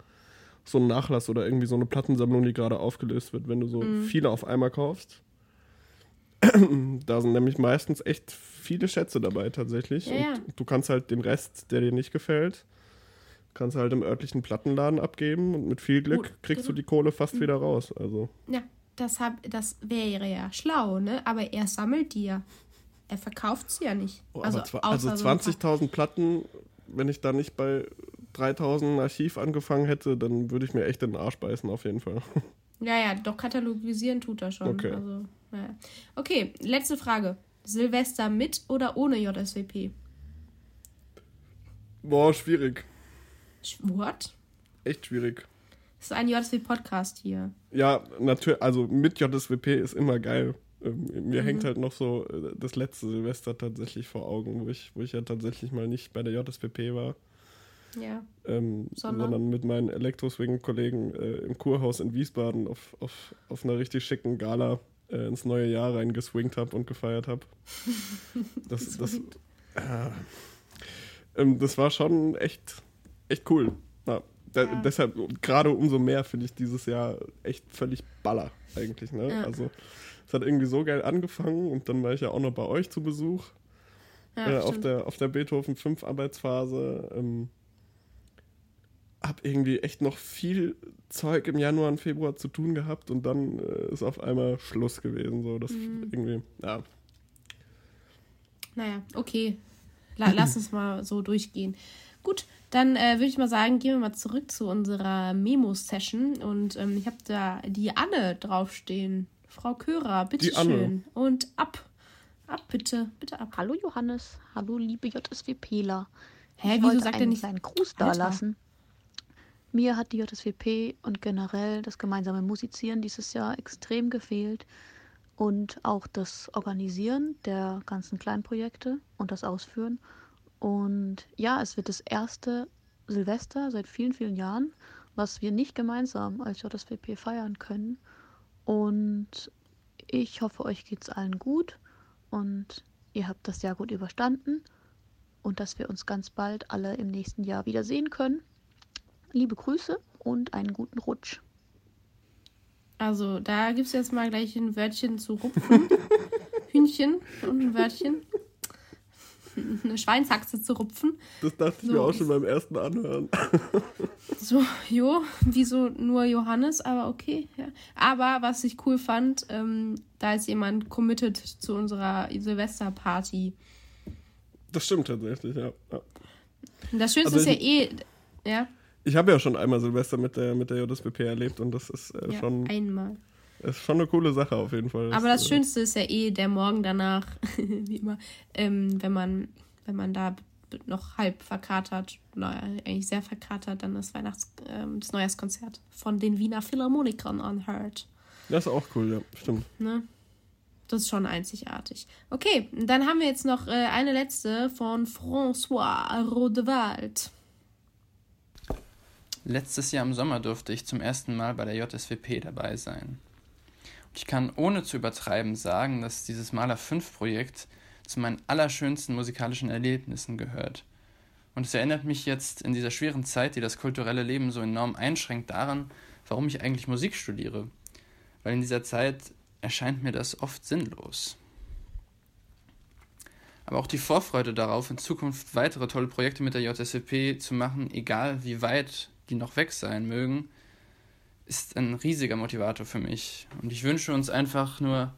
so ein Nachlass oder irgendwie so eine Plattensammlung, die gerade aufgelöst wird, wenn du so Mhm. viele auf einmal kaufst. da sind nämlich meistens echt viele Schätze dabei tatsächlich. Ja, und ja. du kannst halt den Rest, der dir nicht gefällt, kannst halt im örtlichen Plattenladen abgeben und mit viel Glück Gut, kriegst du genau. die Kohle fast wieder raus. Also. Ja, das, hab, das wäre ja schlau, ne? Aber er sammelt die ja. Er verkauft sie ja nicht. Oh, also, also außer so ein paar- 20.000 Platten, wenn ich da nicht bei 3.000 Archiv angefangen hätte, dann würde ich mir echt in den Arsch beißen, auf jeden Fall. Ja, ja, doch katalogisieren tut er schon. Okay. Also, naja. Okay, letzte Frage. Silvester mit oder ohne JSWP? Boah, schwierig. Sch- What? Echt schwierig. Das ist ein JSW-Podcast hier. Ja, natürlich, also mit JSWP ist immer geil. Ähm, mir Mhm. hängt halt noch so äh, das letzte Silvester tatsächlich vor Augen, wo ich, wo ich ja tatsächlich mal nicht bei der JSWP war, Ja. ähm, Sondern? sondern mit meinen Elektroswing-Kollegen äh, im Kurhaus in Wiesbaden auf, auf, auf einer richtig schicken Gala äh, ins neue Jahr reingeswingt habe und gefeiert habe. Das, das, äh, ähm, das war schon echt, echt cool. Ja, da, Ja. Deshalb, gerade umso mehr finde ich dieses Jahr echt völlig baller eigentlich. Ne? Ja. Also, es hat irgendwie so geil angefangen und dann war ich ja auch noch bei euch zu Besuch Ja, äh, auf, der, auf der Beethoven 5 Arbeitsphase. Ähm, hab irgendwie echt noch viel Zeug im Januar und Februar zu tun gehabt und dann äh, ist auf einmal Schluss gewesen. So, das Mhm. irgendwie, ja. Naja, okay. La lass uns mal so durchgehen. Gut, dann äh, würde ich mal sagen, gehen wir mal zurück zu unserer Memo-Session. Und ähm, ich habe da die Anne draufstehen. Frau Körer, bitteschön. Anne. schön. Und ab. Ab, bitte, bitte ab. Hallo Johannes, hallo liebe JSWPler. Hä, ich wieso wollte sagt er nicht kleinen Gruß da lassen. Mir hat die JSWP und generell das gemeinsame Musizieren dieses Jahr extrem gefehlt und auch das Organisieren der ganzen kleinen Projekte und das Ausführen. Und ja, es wird das erste Silvester seit vielen, vielen Jahren, was wir nicht gemeinsam als JSWP feiern können. Und ich hoffe, euch geht's allen gut und ihr habt das Jahr gut überstanden und dass wir uns ganz bald alle im nächsten Jahr wiedersehen können. Liebe Grüße und einen guten Rutsch. Also, da gibt es jetzt mal gleich ein Wörtchen zu rupfen. Hühnchen und ein Wörtchen. Eine Schweinshaxe zu rupfen. Das dachte ich So. mir auch schon beim ersten Anhören. So, jo, wieso nur Johannes, aber okay. Ja. Aber was ich cool fand, ähm, da ist jemand committed zu unserer Silvesterparty. Das stimmt tatsächlich, ja. ja. Das Schönste Also ist ja eh, ja, Ich habe ja schon einmal Silvester mit der, mit der JSBP erlebt und das ist, äh, ja schon, einmal. Ist schon eine coole Sache auf jeden Fall. Aber das äh, Schönste ist ja eh der Morgen danach, wie immer, ähm, wenn man, wenn man da noch halb verkatert, naja, eigentlich sehr verkatert, dann das Weihnachts-, ähm, das Neujahrskonzert von den Wiener Philharmonikern anhört. Das ist auch cool, ja, stimmt. Ne? Das ist schon einzigartig. Okay, dann haben wir jetzt noch äh, eine letzte von François Rodewald. Letztes Jahr im Sommer durfte ich zum ersten Mal bei der JSWP dabei sein. Ich kann ohne zu übertreiben sagen, dass dieses Maler 5 Projekt zu meinen allerschönsten musikalischen Erlebnissen gehört. Und es erinnert mich jetzt in dieser schweren Zeit, die das kulturelle Leben so enorm einschränkt, daran, warum ich eigentlich Musik studiere. Weil in dieser Zeit erscheint mir das oft sinnlos. Aber auch die Vorfreude darauf, in Zukunft weitere tolle Projekte mit der JSWP zu machen, egal wie weit die noch weg sein mögen, ist ein riesiger Motivator für mich. Und ich wünsche uns einfach nur,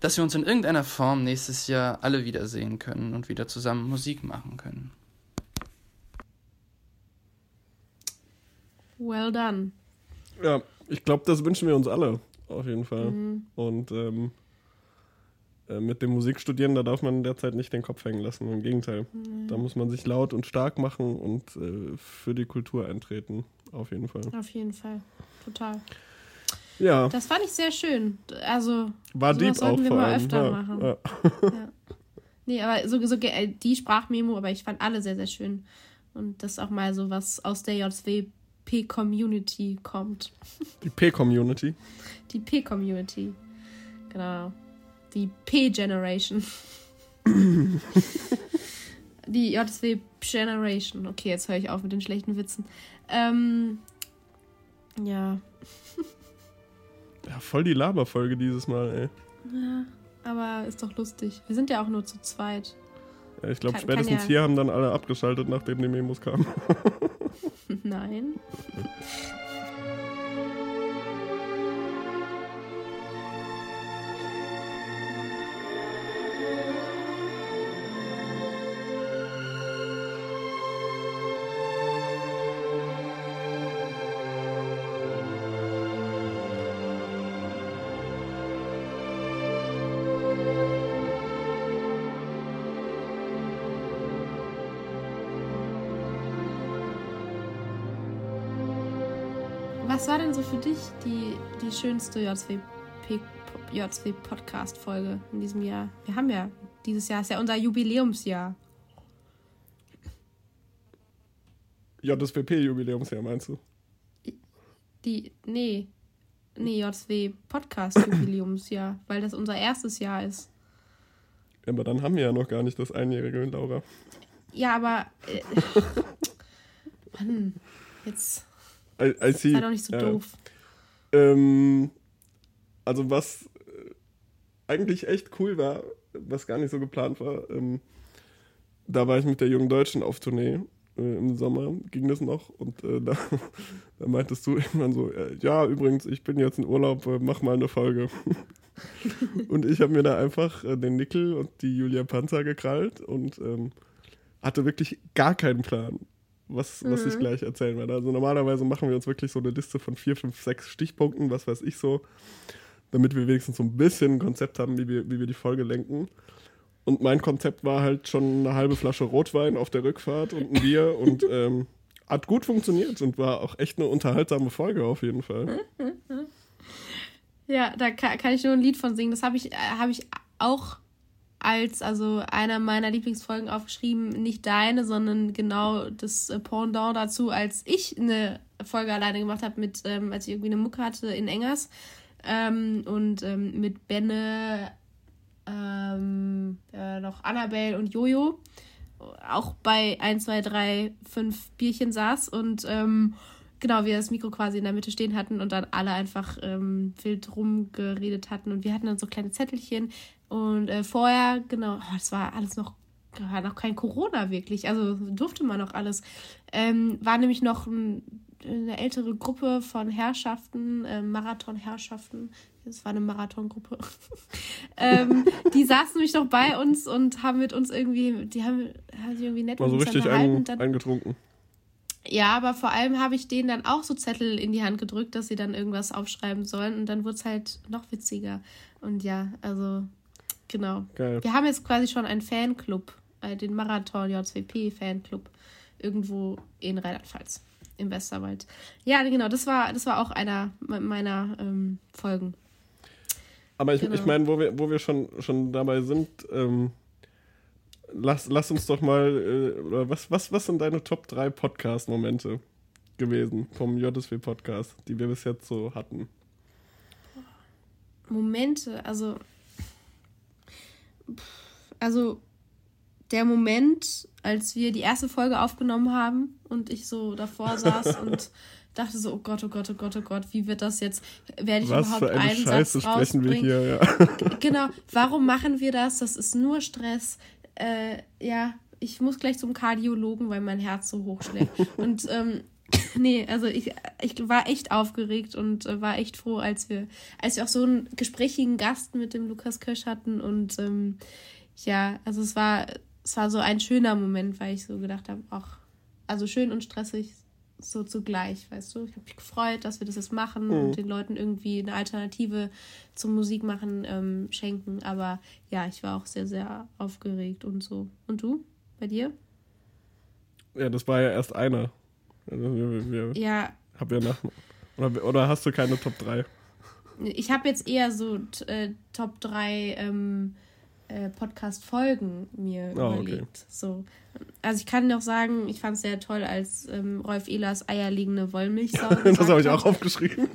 dass wir uns in irgendeiner Form nächstes Jahr alle wiedersehen können und wieder zusammen Musik machen können. Well done. Ja, ich glaube, das wünschen wir uns alle, auf jeden Fall. Mhm. Und ähm, äh, mit dem Musikstudieren, da darf man derzeit nicht den Kopf hängen lassen. Im Gegenteil. Mhm. Da muss man sich laut und stark machen und äh, für die Kultur eintreten. Auf jeden Fall. Auf jeden Fall. Total. Ja, Das fand ich sehr schön. Also, war sowas sollten wir mal öfter ja, machen. Ja. ja. Nee, aber so, so äh, die Sprachmemo, aber ich fand alle sehr, sehr schön. Und das auch mal so was aus der JWP-Community kommt. Die P-Community. Die P-Community. Genau. Die P-Generation. die JW-Generation. Okay, jetzt höre ich auf mit den schlechten Witzen. Ähm, ja. Ja, voll die Laberfolge dieses Mal, ey. ja, aber ist doch lustig. Wir sind ja auch nur zu zweit. Ja, ich glaube, spätestens ja- hier haben dann alle abgeschaltet, nachdem die Memos kamen. Nein. Was war denn so für dich die, die schönste JWP, JW-Podcast-Folge in diesem Jahr? Wir haben ja, dieses Jahr ist ja unser Jubiläumsjahr. Ja, das WP-Jubiläumsjahr, meinst du? Die, nee, nee, JW-Podcast-Jubiläumsjahr, weil das unser erstes Jahr ist. Ja, aber dann haben wir ja noch gar nicht das Einjährige, Laura. Ja, aber. Äh, Mann, jetzt I, I see. sei doch nicht so Ja. doof. Ähm, also was äh, eigentlich echt cool war, was gar nicht so geplant war, ähm, da war ich mit der Jungen Deutschen auf Tournee äh, im Sommer, ging das noch und äh, da, da meintest du irgendwann so, äh, ja übrigens, ich bin jetzt in Urlaub, äh, mach mal eine Folge. und ich habe mir da einfach den Nickel und die Julia Panzer gekrallt und ähm, hatte wirklich gar keinen Plan, was, was ich Mhm. gleich erzählen werde. Also normalerweise machen wir uns wirklich so eine Liste von vier, fünf, sechs Stichpunkten, was weiß ich so. damit wir wenigstens so ein bisschen ein Konzept haben, wie wir, wie wir die Folge lenken. Und mein Konzept war halt schon eine halbe Flasche Rotwein auf der Rückfahrt und ein Bier und ähm, hat gut funktioniert und war auch echt eine unterhaltsame Folge auf jeden Fall. Ja, da kann, kann ich nur ein Lied von singen. Das habe ich, äh, hab ich auch als also einer meiner Lieblingsfolgen aufgeschrieben. Nicht deine, sondern genau das äh, Pendant dazu, als ich eine Folge alleine gemacht habe, mit ähm, als ich irgendwie eine Mucke hatte in Engers ähm, und ähm, mit Benne, äh, noch Annabelle und Jojo auch bei 1, 2, 3, 5 Bierchen saß und ähm, genau, wir das Mikro quasi in der Mitte stehen hatten und dann alle einfach ähm, wild rumgeredet hatten und wir hatten dann so kleine Zettelchen und äh, vorher, genau, oh, das war alles noch war noch kein Corona wirklich, also durfte man noch alles. Ähm, war nämlich noch ein, eine ältere Gruppe von Herrschaften, äh, Marathon-Herrschaften, das war eine Marathongruppe. ähm, die saßen nämlich noch bei uns und haben mit uns irgendwie, die haben, haben sich irgendwie nett War so richtig ein, Dann- eingetrunken. ja, aber vor allem habe ich denen dann auch so Zettel in die Hand gedrückt, dass sie dann irgendwas aufschreiben sollen und dann wurde es halt noch witziger. Und ja, also genau. Geil. Wir haben jetzt quasi schon einen Fanclub, äh, den Marathon JWP Fanclub irgendwo in Rheinland-Pfalz im Westerwald. Ja, genau, das war das war auch einer me- meiner ähm, Folgen. Aber ich, Genau. ich meine, wo wir, wo wir schon, schon dabei sind, ähm, lass, lass uns doch mal, äh, was, was, was sind deine Top 3 Podcast-Momente gewesen vom JSW-Podcast, die wir bis jetzt so hatten? Momente, also also der Moment, als wir die erste Folge aufgenommen haben und ich so davor saß und dachte so, oh Gott, oh Gott, oh Gott, oh Gott, wie wird das jetzt? Werde ich Was überhaupt für eine einen Scheiße Satz sprechen wir hier, ja. Genau, warum machen wir das? Das ist nur Stress. Äh, ja, ich muss gleich zum Kardiologen, weil mein Herz so hoch schlägt. Und ähm, nee, also ich, ich war echt aufgeregt und äh, war echt froh, als wir, als wir auch so einen gesprächigen Gast mit dem Lukas Kösch hatten. Und ähm, ja, also es war, es war so ein schöner Moment, weil ich so gedacht habe, auch, also schön und stressig so zugleich, weißt du. Ich habe mich gefreut, dass wir das jetzt machen Mhm. und den Leuten irgendwie eine Alternative zum Musikmachen ähm, schenken. Aber ja, ich war auch sehr, sehr aufgeregt und so. Und du? Bei dir? Ja, das war ja erst einer. Also wir, wir, Ja, hab ja nach, oder, oder hast du keine Top 3? ich habe jetzt eher so äh, Top 3 ähm, äh, Podcast-Folgen mir okay. überlegt. So. Also ich kann noch sagen, ich fand es sehr toll, als ähm, Rolf Ehlers eierlegende Wollmilchsau das habe ich auch aufgeschrieben.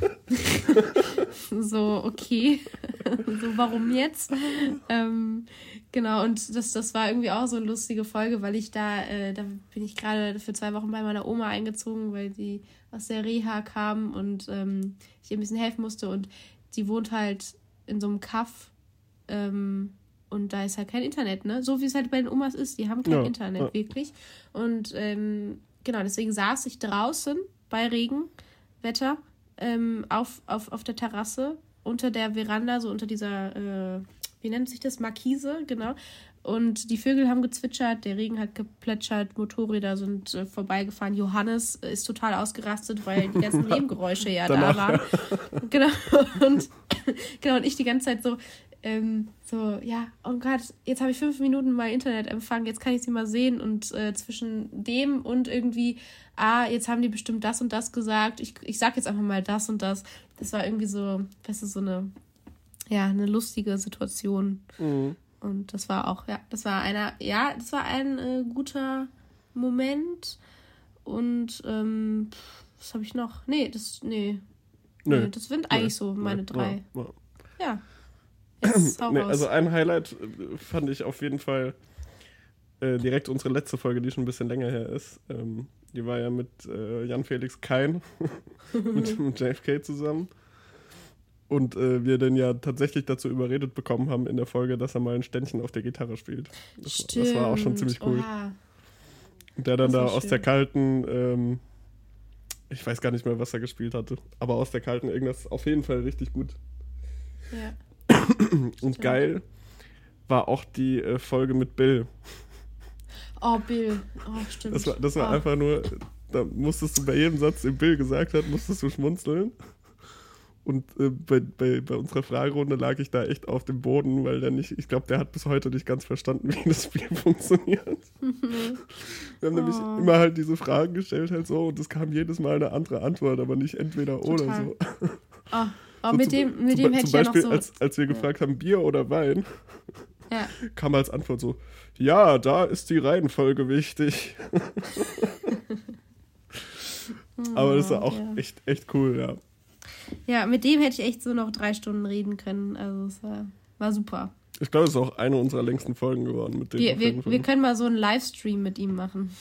so, okay, so warum jetzt? ähm, genau, und das, das war irgendwie auch so eine lustige Folge, weil ich da, äh, da bin ich gerade für zwei Wochen bei meiner Oma eingezogen, weil die aus der Reha kam und ähm, ich ihr ein bisschen helfen musste und die wohnt halt in so einem Kaff ähm, und da ist halt kein Internet, ne? So wie es halt bei den Omas ist, die haben kein Ja, Internet, wirklich. Und ähm, genau, deswegen saß ich draußen bei Regenwetter ähm, auf, auf, auf der Terrasse unter der Veranda, so unter dieser, äh, wie nennt sich das, Markise, genau. Und die Vögel haben gezwitschert, der Regen hat geplätschert, Motorräder sind äh, vorbeigefahren. Johannes ist total ausgerastet, weil die ganzen Nebengeräusche ja da waren. Genau. Und, genau, und ich die ganze Zeit so, ähm, so, ja, oh Gott, jetzt habe ich fünf Minuten mal Internetempfang, jetzt kann ich sie mal sehen. Und äh, zwischen dem und irgendwie, ah, jetzt haben die bestimmt das und das gesagt, ich, ich sag jetzt einfach mal das und das. Das war irgendwie so, weißt du, so eine, ja, eine lustige Situation. Mhm. Und das war auch, ja, das war einer, ja, das war ein äh, guter Moment. Und ähm, was habe ich noch? Nee, das, nee. Nee, das sind eigentlich so meine drei. Ja. Jetzt Nee, also ein Highlight äh, fand ich auf jeden Fall äh, direkt unsere letzte Folge, die schon ein bisschen länger her ist. Ähm, die war ja mit äh, Jan-Felix Kein, mit, mit JFK zusammen. Und äh, wir den ja tatsächlich dazu überredet bekommen haben in der Folge, dass er mal ein Ständchen auf der Gitarre spielt. Das, war- das war auch schon ziemlich cool. Oha. Der dann da war aus schön. der kalten, ähm, ich weiß gar nicht mehr, was er gespielt hatte, aber aus der kalten irgendwas auf jeden Fall richtig gut. Ja. Und geil war auch die äh, Folge mit Bill. Oh, Bill. Oh, stimmt. Das war, das war oh. einfach nur, da musstest du bei jedem Satz, den Bill gesagt hat, musstest du schmunzeln. Und äh, bei, bei, bei unserer Fragerunde lag ich da echt auf dem Boden, weil der nicht, ich glaube, der hat bis heute nicht ganz verstanden, wie das Spiel funktioniert. Wir haben nämlich Oh. immer halt diese Fragen gestellt, halt so, und es kam jedes Mal eine andere Antwort, aber nicht entweder oder Total. so. Oh, oh So mit zum- dem, mit zum, dem hätte zum ich ja noch Beispiel, so. als, als wir gefragt haben, Bier oder Wein, ja. kam als Antwort so, ja, da ist die Reihenfolge wichtig. Aber das war auch ja. echt, echt cool, ja. ja, mit dem hätte ich echt so noch drei Stunden reden können. Also es war, war super. Ich glaube, es ist auch eine unserer längsten Folgen geworden mit dem. Wir, wir, wir können mal so einen Livestream mit ihm machen.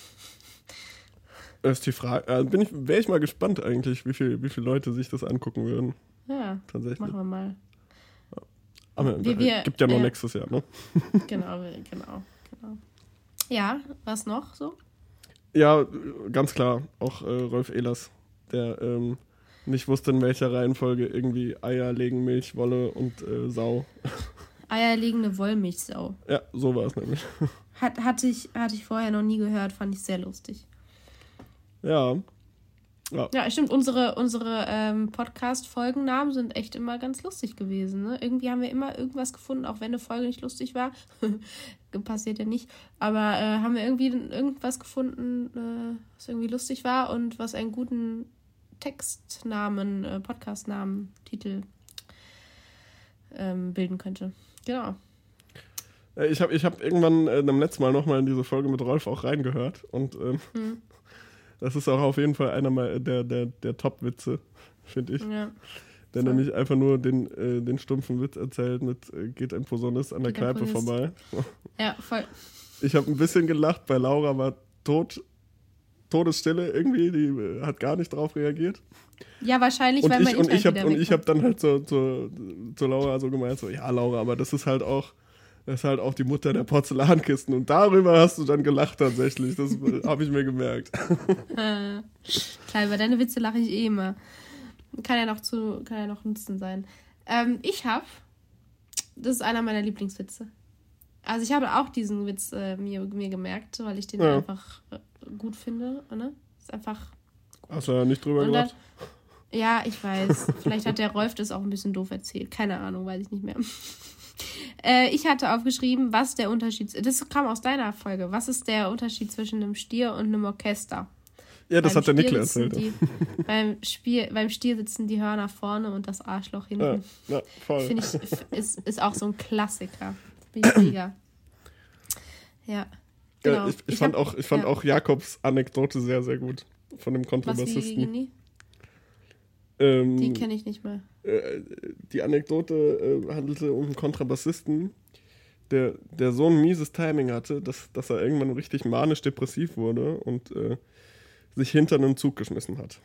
Das ist die Frage. Äh, bin ich, wäre ich mal gespannt eigentlich, wie, viel, wie viele Leute sich das angucken würden. Ja, Tatsächlich. machen wir mal. Aber Wir- äh, wir- gibt ja noch äh, nächstes Jahr, ne? Genau, genau, genau. Ja, was noch so? Ja, ganz klar. Auch äh, Rolf Ehlers, der ähm, nicht wusste, in welcher Reihenfolge irgendwie Eier legen, Milch, Wolle und äh, Sau. Eierlegende Wollmilchsau. Ja, so war es nämlich. Hat, hatte, ich, hatte ich vorher noch nie gehört, fand ich sehr lustig. Ja. Ja, Ja, stimmt, unsere, unsere ähm, Podcast-Folgennamen sind echt immer ganz lustig gewesen. Ne? Irgendwie haben wir immer irgendwas gefunden, auch wenn eine Folge nicht lustig war. Passiert ja nicht. Aber äh, haben wir irgendwie irgendwas gefunden, äh, was irgendwie lustig war und was einen guten Textnamen, äh, Podcastnamen, Titel ähm, bilden könnte. Genau. Äh, Ich habe ich hab irgendwann äh, beim letzten Mal nochmal in diese Folge mit Rolf auch reingehört und ähm, Hm. Das ist auch auf jeden Fall einer der, der, der Top-Witze, finde ich. Ja. Der voll. nämlich einfach nur den, äh, den stumpfen Witz erzählt mit äh, geht ein Posaunist an der Geht Kneipe vorbei. ja, voll. Ich habe ein bisschen gelacht, bei Laura war tot, Todesstille irgendwie, die äh, hat gar nicht drauf reagiert. Ja, wahrscheinlich, Und weil ich, und Internet ich wieder und ich habe dann halt so, so, zu Laura so gemeint, so, ja Laura, aber das ist halt auch, das ist halt auch die Mutter der Porzellankisten. Und darüber hast du dann gelacht tatsächlich. Das habe ich mir gemerkt. Äh, Klar, über deine Witze lache ich eh immer. Kann ja noch zu, kann ja noch Nutzen sein. Ähm, ich habe, das ist einer meiner Lieblingswitze. Also ich habe auch diesen Witz äh, mir, mir gemerkt, weil ich den Ja. einfach äh, gut finde. Ne? Ist einfach. Hast du ja nicht drüber gelacht? ja, ich weiß. Vielleicht hat der Rolf das auch ein bisschen doof erzählt. Keine Ahnung, weiß ich nicht mehr. Äh, ich hatte aufgeschrieben, was der Unterschied Das kam aus deiner Folge. Was ist der Unterschied zwischen einem Stier und einem Orchester? Ja, das Beim hat der Stier sitzen erzählt. Die, beim, Spiel, beim Stier sitzen die Hörner vorne und das Arschloch hinten. Ja, ja, voll. Finde ich, ist, ist auch so ein Klassiker. Ich mega. Ja. Genau. Ja, ich, ich, fand, hab- auch, ich fand ja. auch Jakobs Anekdote sehr, sehr gut. Von dem Was, wie Kontrabassisten. Ähm, Die kenne ich nicht mehr. Äh, die Anekdote äh, handelte um einen Kontrabassisten, der, der so ein mieses Timing hatte, dass, dass er irgendwann richtig manisch-depressiv wurde und äh, sich hinter einen Zug geschmissen hat.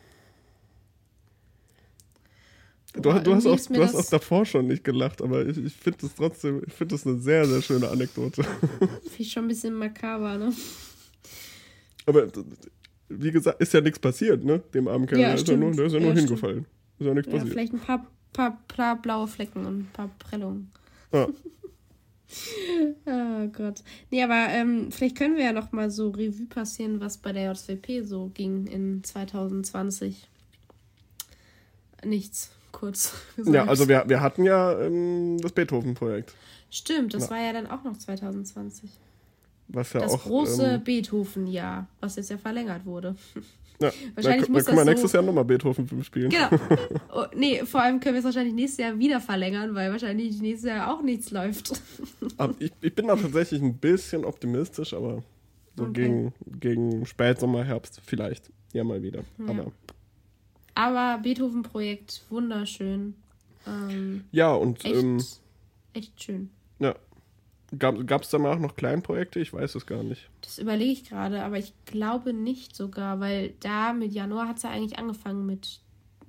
Du, Boah, du, hast auch, du hast auch davor schon nicht gelacht, aber ich, ich finde das trotzdem, ich finde das eine sehr, sehr schöne Anekdote. Finde schon ein bisschen makaber, ne? Aber wie gesagt, ist ja nichts passiert, ne? Dem armen Kerl. Ja, der, ist ja nur, der ist ja Ja, nur stimmt. hingefallen. Ist ja nichts Ja, passiert. vielleicht ein paar, paar, paar blaue Flecken und ein paar Prellungen. Ja. oh Gott. Nee, aber ähm, vielleicht können wir ja noch mal so Revue passieren, was bei der JWP so ging in 2020. Nichts, kurz gesagt. Ja, also wir, wir hatten ja ähm, das Beethoven-Projekt, Stimmt, das Ja. war ja dann auch noch 2020. was ja das auch. große ähm, Beethoven-Jahr, was jetzt ja verlängert wurde. ja, wahrscheinlich da, muss da können wir nächstes so- Jahr nochmal Beethoven 5 spielen. Genau. Oh, nee, vor allem können wir es wahrscheinlich nächstes Jahr wieder verlängern, weil wahrscheinlich nächstes Jahr auch nichts läuft. Aber ich, ich bin da tatsächlich ein bisschen optimistisch, aber so Okay. gegen, gegen Spätsommer, Herbst vielleicht. Ja, mal wieder. Ja. Aber Aber Beethoven-Projekt, wunderschön. Ähm, ja, und echt, ähm, echt schön. Gab es danach noch Kleinprojekte? Ich weiß es gar nicht. Das überlege ich gerade, aber ich glaube nicht sogar, weil da mit Januar hat es ja eigentlich angefangen mit,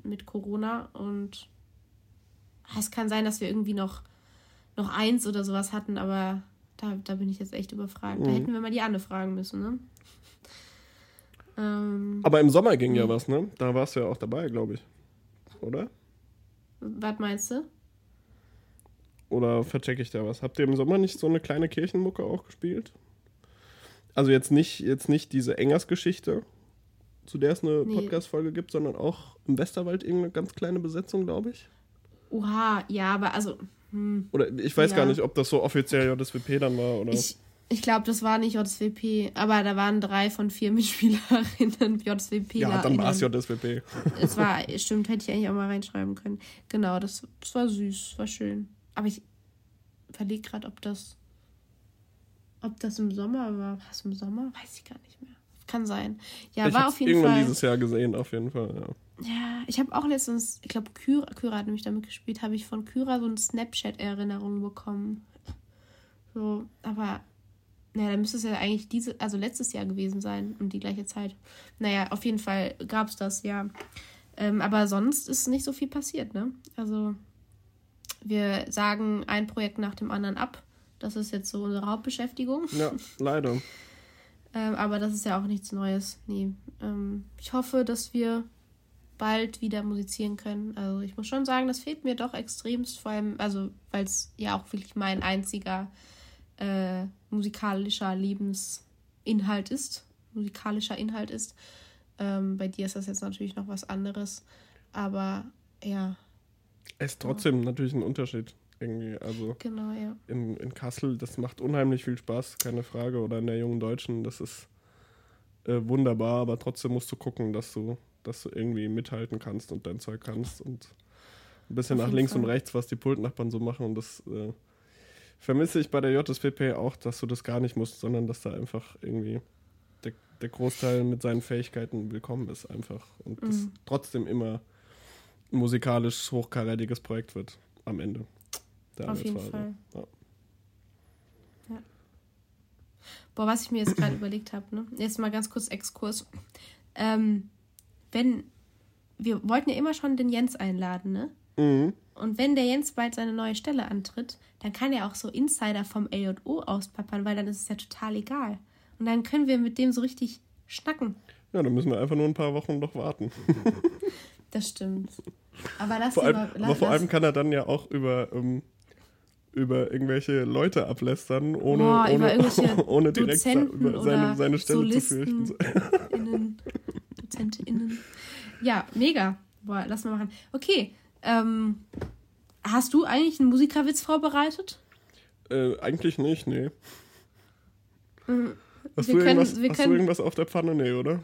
mit Corona und es kann sein, dass wir irgendwie noch, noch eins oder sowas hatten, aber da, da bin ich jetzt echt überfragt. Da Mhm. hätten wir mal die Anne fragen müssen, ne? Ähm, Aber im Sommer ging ja Mhm. was, ne? Da warst du ja auch dabei, glaube ich. Oder? was meinst du? Oder verchecke ich da was? Habt ihr im Sommer nicht so eine kleine Kirchenmucke auch gespielt? Also jetzt nicht, jetzt nicht diese Engers-Geschichte, zu der es eine Nee. Podcast-Folge gibt, sondern auch im Westerwald irgendeine ganz kleine Besetzung, glaube ich. Oha, ja, aber also. Hm, Oder ich weiß Ja. gar nicht, ob das so offiziell JSWP dann war oder. ich ich glaube, das war nicht JSWP, aber da waren drei von vier Mitspielerinnen JSWP. ja, dann war es JSWP. Es war, stimmt, hätte ich eigentlich auch mal reinschreiben können. Genau, das, das war süß, war schön. Aber ich überlege gerade, ob das. Ob das im Sommer war. War es im Sommer? Weiß ich gar nicht mehr. Kann sein. Ja, ich war auf jeden irgendwann Fall. dieses Jahr gesehen, auf jeden Fall, ja. Ja, ich habe auch letztens, ich glaube, Kyra, Kyra hat nämlich damit gespielt, habe ich von Kyra so eine Snapchat-Erinnerung bekommen. So, aber, naja, dann müsste es ja eigentlich diese, also letztes Jahr gewesen sein, um die gleiche Zeit. Naja, auf jeden Fall gab es das, ja. Ähm, aber sonst ist nicht so viel passiert, ne? Also, wir sagen ein Projekt nach dem anderen ab. Das ist jetzt so unsere Hauptbeschäftigung. Ja, leider. Ähm, aber das ist ja auch nichts Neues. Nee. Ähm, ich hoffe, dass wir bald wieder musizieren können. Also ich muss schon sagen, das fehlt mir doch extremst, vor allem, also weil es ja auch wirklich mein einziger äh, musikalischer Lebensinhalt ist. Musikalischer Inhalt ist. Ähm, bei dir ist das jetzt natürlich noch was anderes. Aber ja, ist trotzdem natürlich ein Unterschied. Irgendwie, also genau, ja. in, in Kassel, das macht unheimlich viel Spaß, keine Frage. Oder in der jungen Deutschen, das ist äh, wunderbar, aber trotzdem musst du gucken, dass du, dass du irgendwie mithalten kannst und dein Zeug kannst und ein bisschen Auf nach links und Fall. rechts, was die Pultnachbarn so machen. Und das äh, vermisse ich bei der JSPP auch, dass du das gar nicht musst, sondern dass da einfach irgendwie der, der Großteil mit seinen Fähigkeiten willkommen ist einfach. Und das Mhm. trotzdem immer musikalisch hochkarätiges Projekt wird am Ende. der Auf jeden. Fall. Ja. Boah, was ich mir jetzt gerade überlegt habe, ne? Jetzt mal ganz kurz Exkurs. Ähm, wenn, wir wollten ja immer schon den Jens einladen, ne? Mhm. Und wenn der Jens bald seine neue Stelle antritt, dann kann er auch so Insider vom LJO auspappern, weil dann ist es ja total egal. Und dann können wir mit dem so richtig schnacken. Ja, dann müssen wir einfach nur ein paar Wochen noch warten. Das stimmt. Aber lass Vor allem, mal, aber vor allem kann er dann ja auch über, ähm, über irgendwelche Leute ablästern, ohne, Boah, ohne, ohne direkt Dozenten über seine, seine Stelle zu Solisten. fürchten. Innen, DozentInnen. Ja, mega. Boah, lass mal machen. Okay, ähm, hast du eigentlich einen Musikerwitz vorbereitet? Äh, eigentlich nicht, nee. Mhm. Hast, Wir du, können- irgendwas, wir hast du können- irgendwas auf der Pfanne? Nee, oder?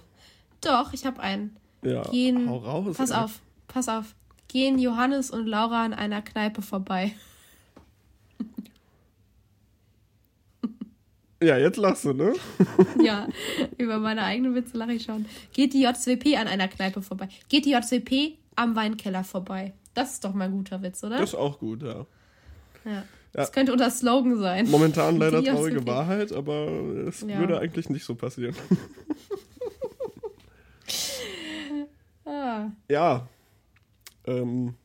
Doch, ich habe einen. Ja, Gehen, hau raus. pass ey. auf, pass auf. Gehen Johannes und Laura an einer Kneipe vorbei. Ja, jetzt lachst du, ne? ja, über meine eigenen Witze lache ich schon. Geht die JWP an einer Kneipe vorbei? Geht die JWP am Weinkeller vorbei? Das ist doch mal ein guter Witz, oder? Das ist auch gut, ja. ja. Das könnte unser Slogan sein. Momentan leider Die traurige. Wahrheit, aber es Ja. würde eigentlich nicht so passieren. Ah, Ja. Ähm,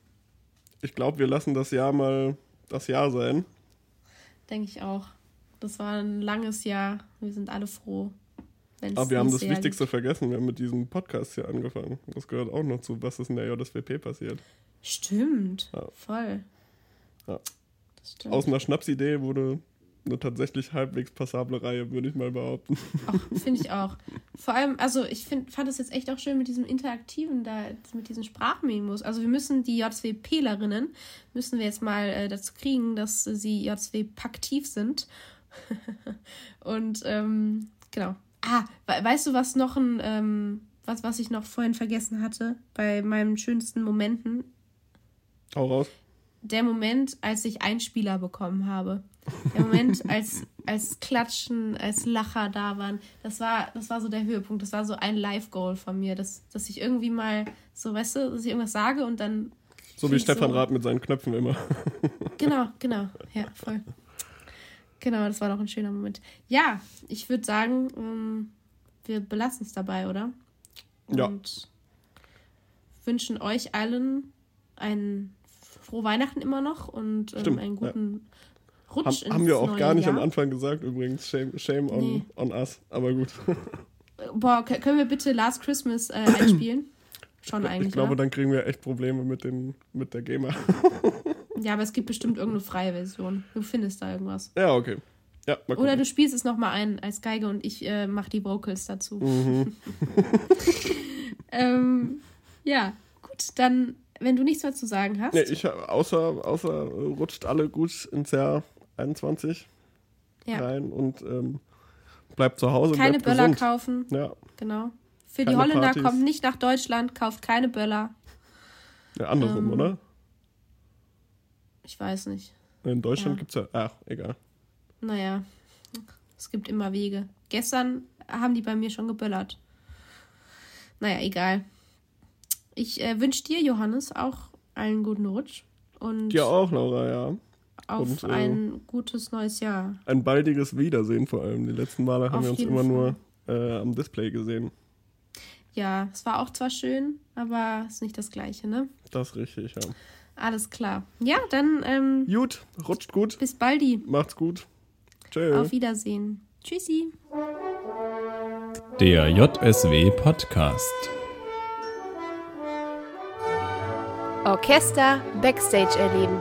ich glaube, wir lassen das Jahr mal das Jahr sein. denke ich auch. Das war ein langes Jahr. Wir sind alle froh. Aber wir haben das Wichtigste vergessen. Wir haben mit diesem Podcast hier angefangen. Das gehört auch noch zu, was ist in der JSWP passiert. liegt. Stimmt. Ja. Voll. Ja. Aus einer Schnapsidee wurde eine tatsächlich halbwegs passable Reihe, würde ich mal behaupten. Finde ich auch. Vor allem, also ich find, fand es jetzt echt auch schön mit diesem Interaktiven da, mit diesen Sprachmemos. Also wir müssen die JWPlerinnen, müssen wir jetzt mal äh, dazu kriegen, dass sie JWP-aktiv sind. Und ähm, genau. Ah, we weißt du, was noch ein, ähm, was, was ich noch vorhin vergessen hatte bei meinen schönsten Momenten? Hau raus. der Moment, als ich Einspieler bekommen habe. Der Moment, als, als Klatschen, als Lacher da waren. Das war, das war so der Höhepunkt. Das war so ein Live-Goal von mir, dass, dass ich irgendwie mal so, weißt du, dass ich irgendwas sage und dann. So wie Stefan so- Rath mit seinen Knöpfen immer. Genau, genau. Ja, voll. Genau, das war doch ein schöner Moment. Ja, ich würde sagen, ähm, wir belassen es dabei, oder? Ja. Und wünschen euch allen ein frohe Weihnachten immer noch und ähm, einen guten Haben, Rutsch ins haben wir auch gar nicht Jahr. am Anfang gesagt, übrigens. Shame, shame on, Nee. on us. Aber gut. Boah, k- können wir bitte Last Christmas äh, einspielen? Schon eigentlich, ich glaube, oder? dann kriegen wir echt Probleme mit, den, mit der GEMA. Ja, aber es gibt bestimmt irgendeine freie Version. Du findest da irgendwas. ja, okay. Ja. Oder du spielst es nochmal ein als Geige und ich äh, mache die Vocals dazu. Mhm. ähm, ja, gut, dann wenn du nichts mehr zu sagen hast. Nee, ich, außer, außer äh, rutscht alle gut ins Jahr 21 Ja. rein und ähm, bleibt zu Hause. keine Böller gesund. kaufen. Ja, Genau. Für die Keine Holländer Partys. kommt nicht nach Deutschland, kauft keine Böller. ja andersrum, Ähm, oder? Ich weiß nicht. In Deutschland ja. gibt's ja. Ach, egal. Naja, es gibt immer Wege. Gestern haben die bei mir schon geböllert. Naja, egal. Ich äh, wünsche dir, Johannes, auch einen guten Rutsch und Dir auch, Laura, ja. Auf und, äh, ein gutes neues Jahr. Ein baldiges Wiedersehen vor allem. Die letzten Male haben Auf wir uns immer Fall. nur äh, am Display gesehen. Ja, es war auch zwar schön, aber ist nicht das Gleiche, ne? Das ist richtig, ja. Alles klar. Ja, dann ähm, Gut, rutscht gut, bis baldi. macht's gut. Tschö. Auf Wiedersehen. Tschüssi. Der JSW Podcast. Orchester Backstage erleben.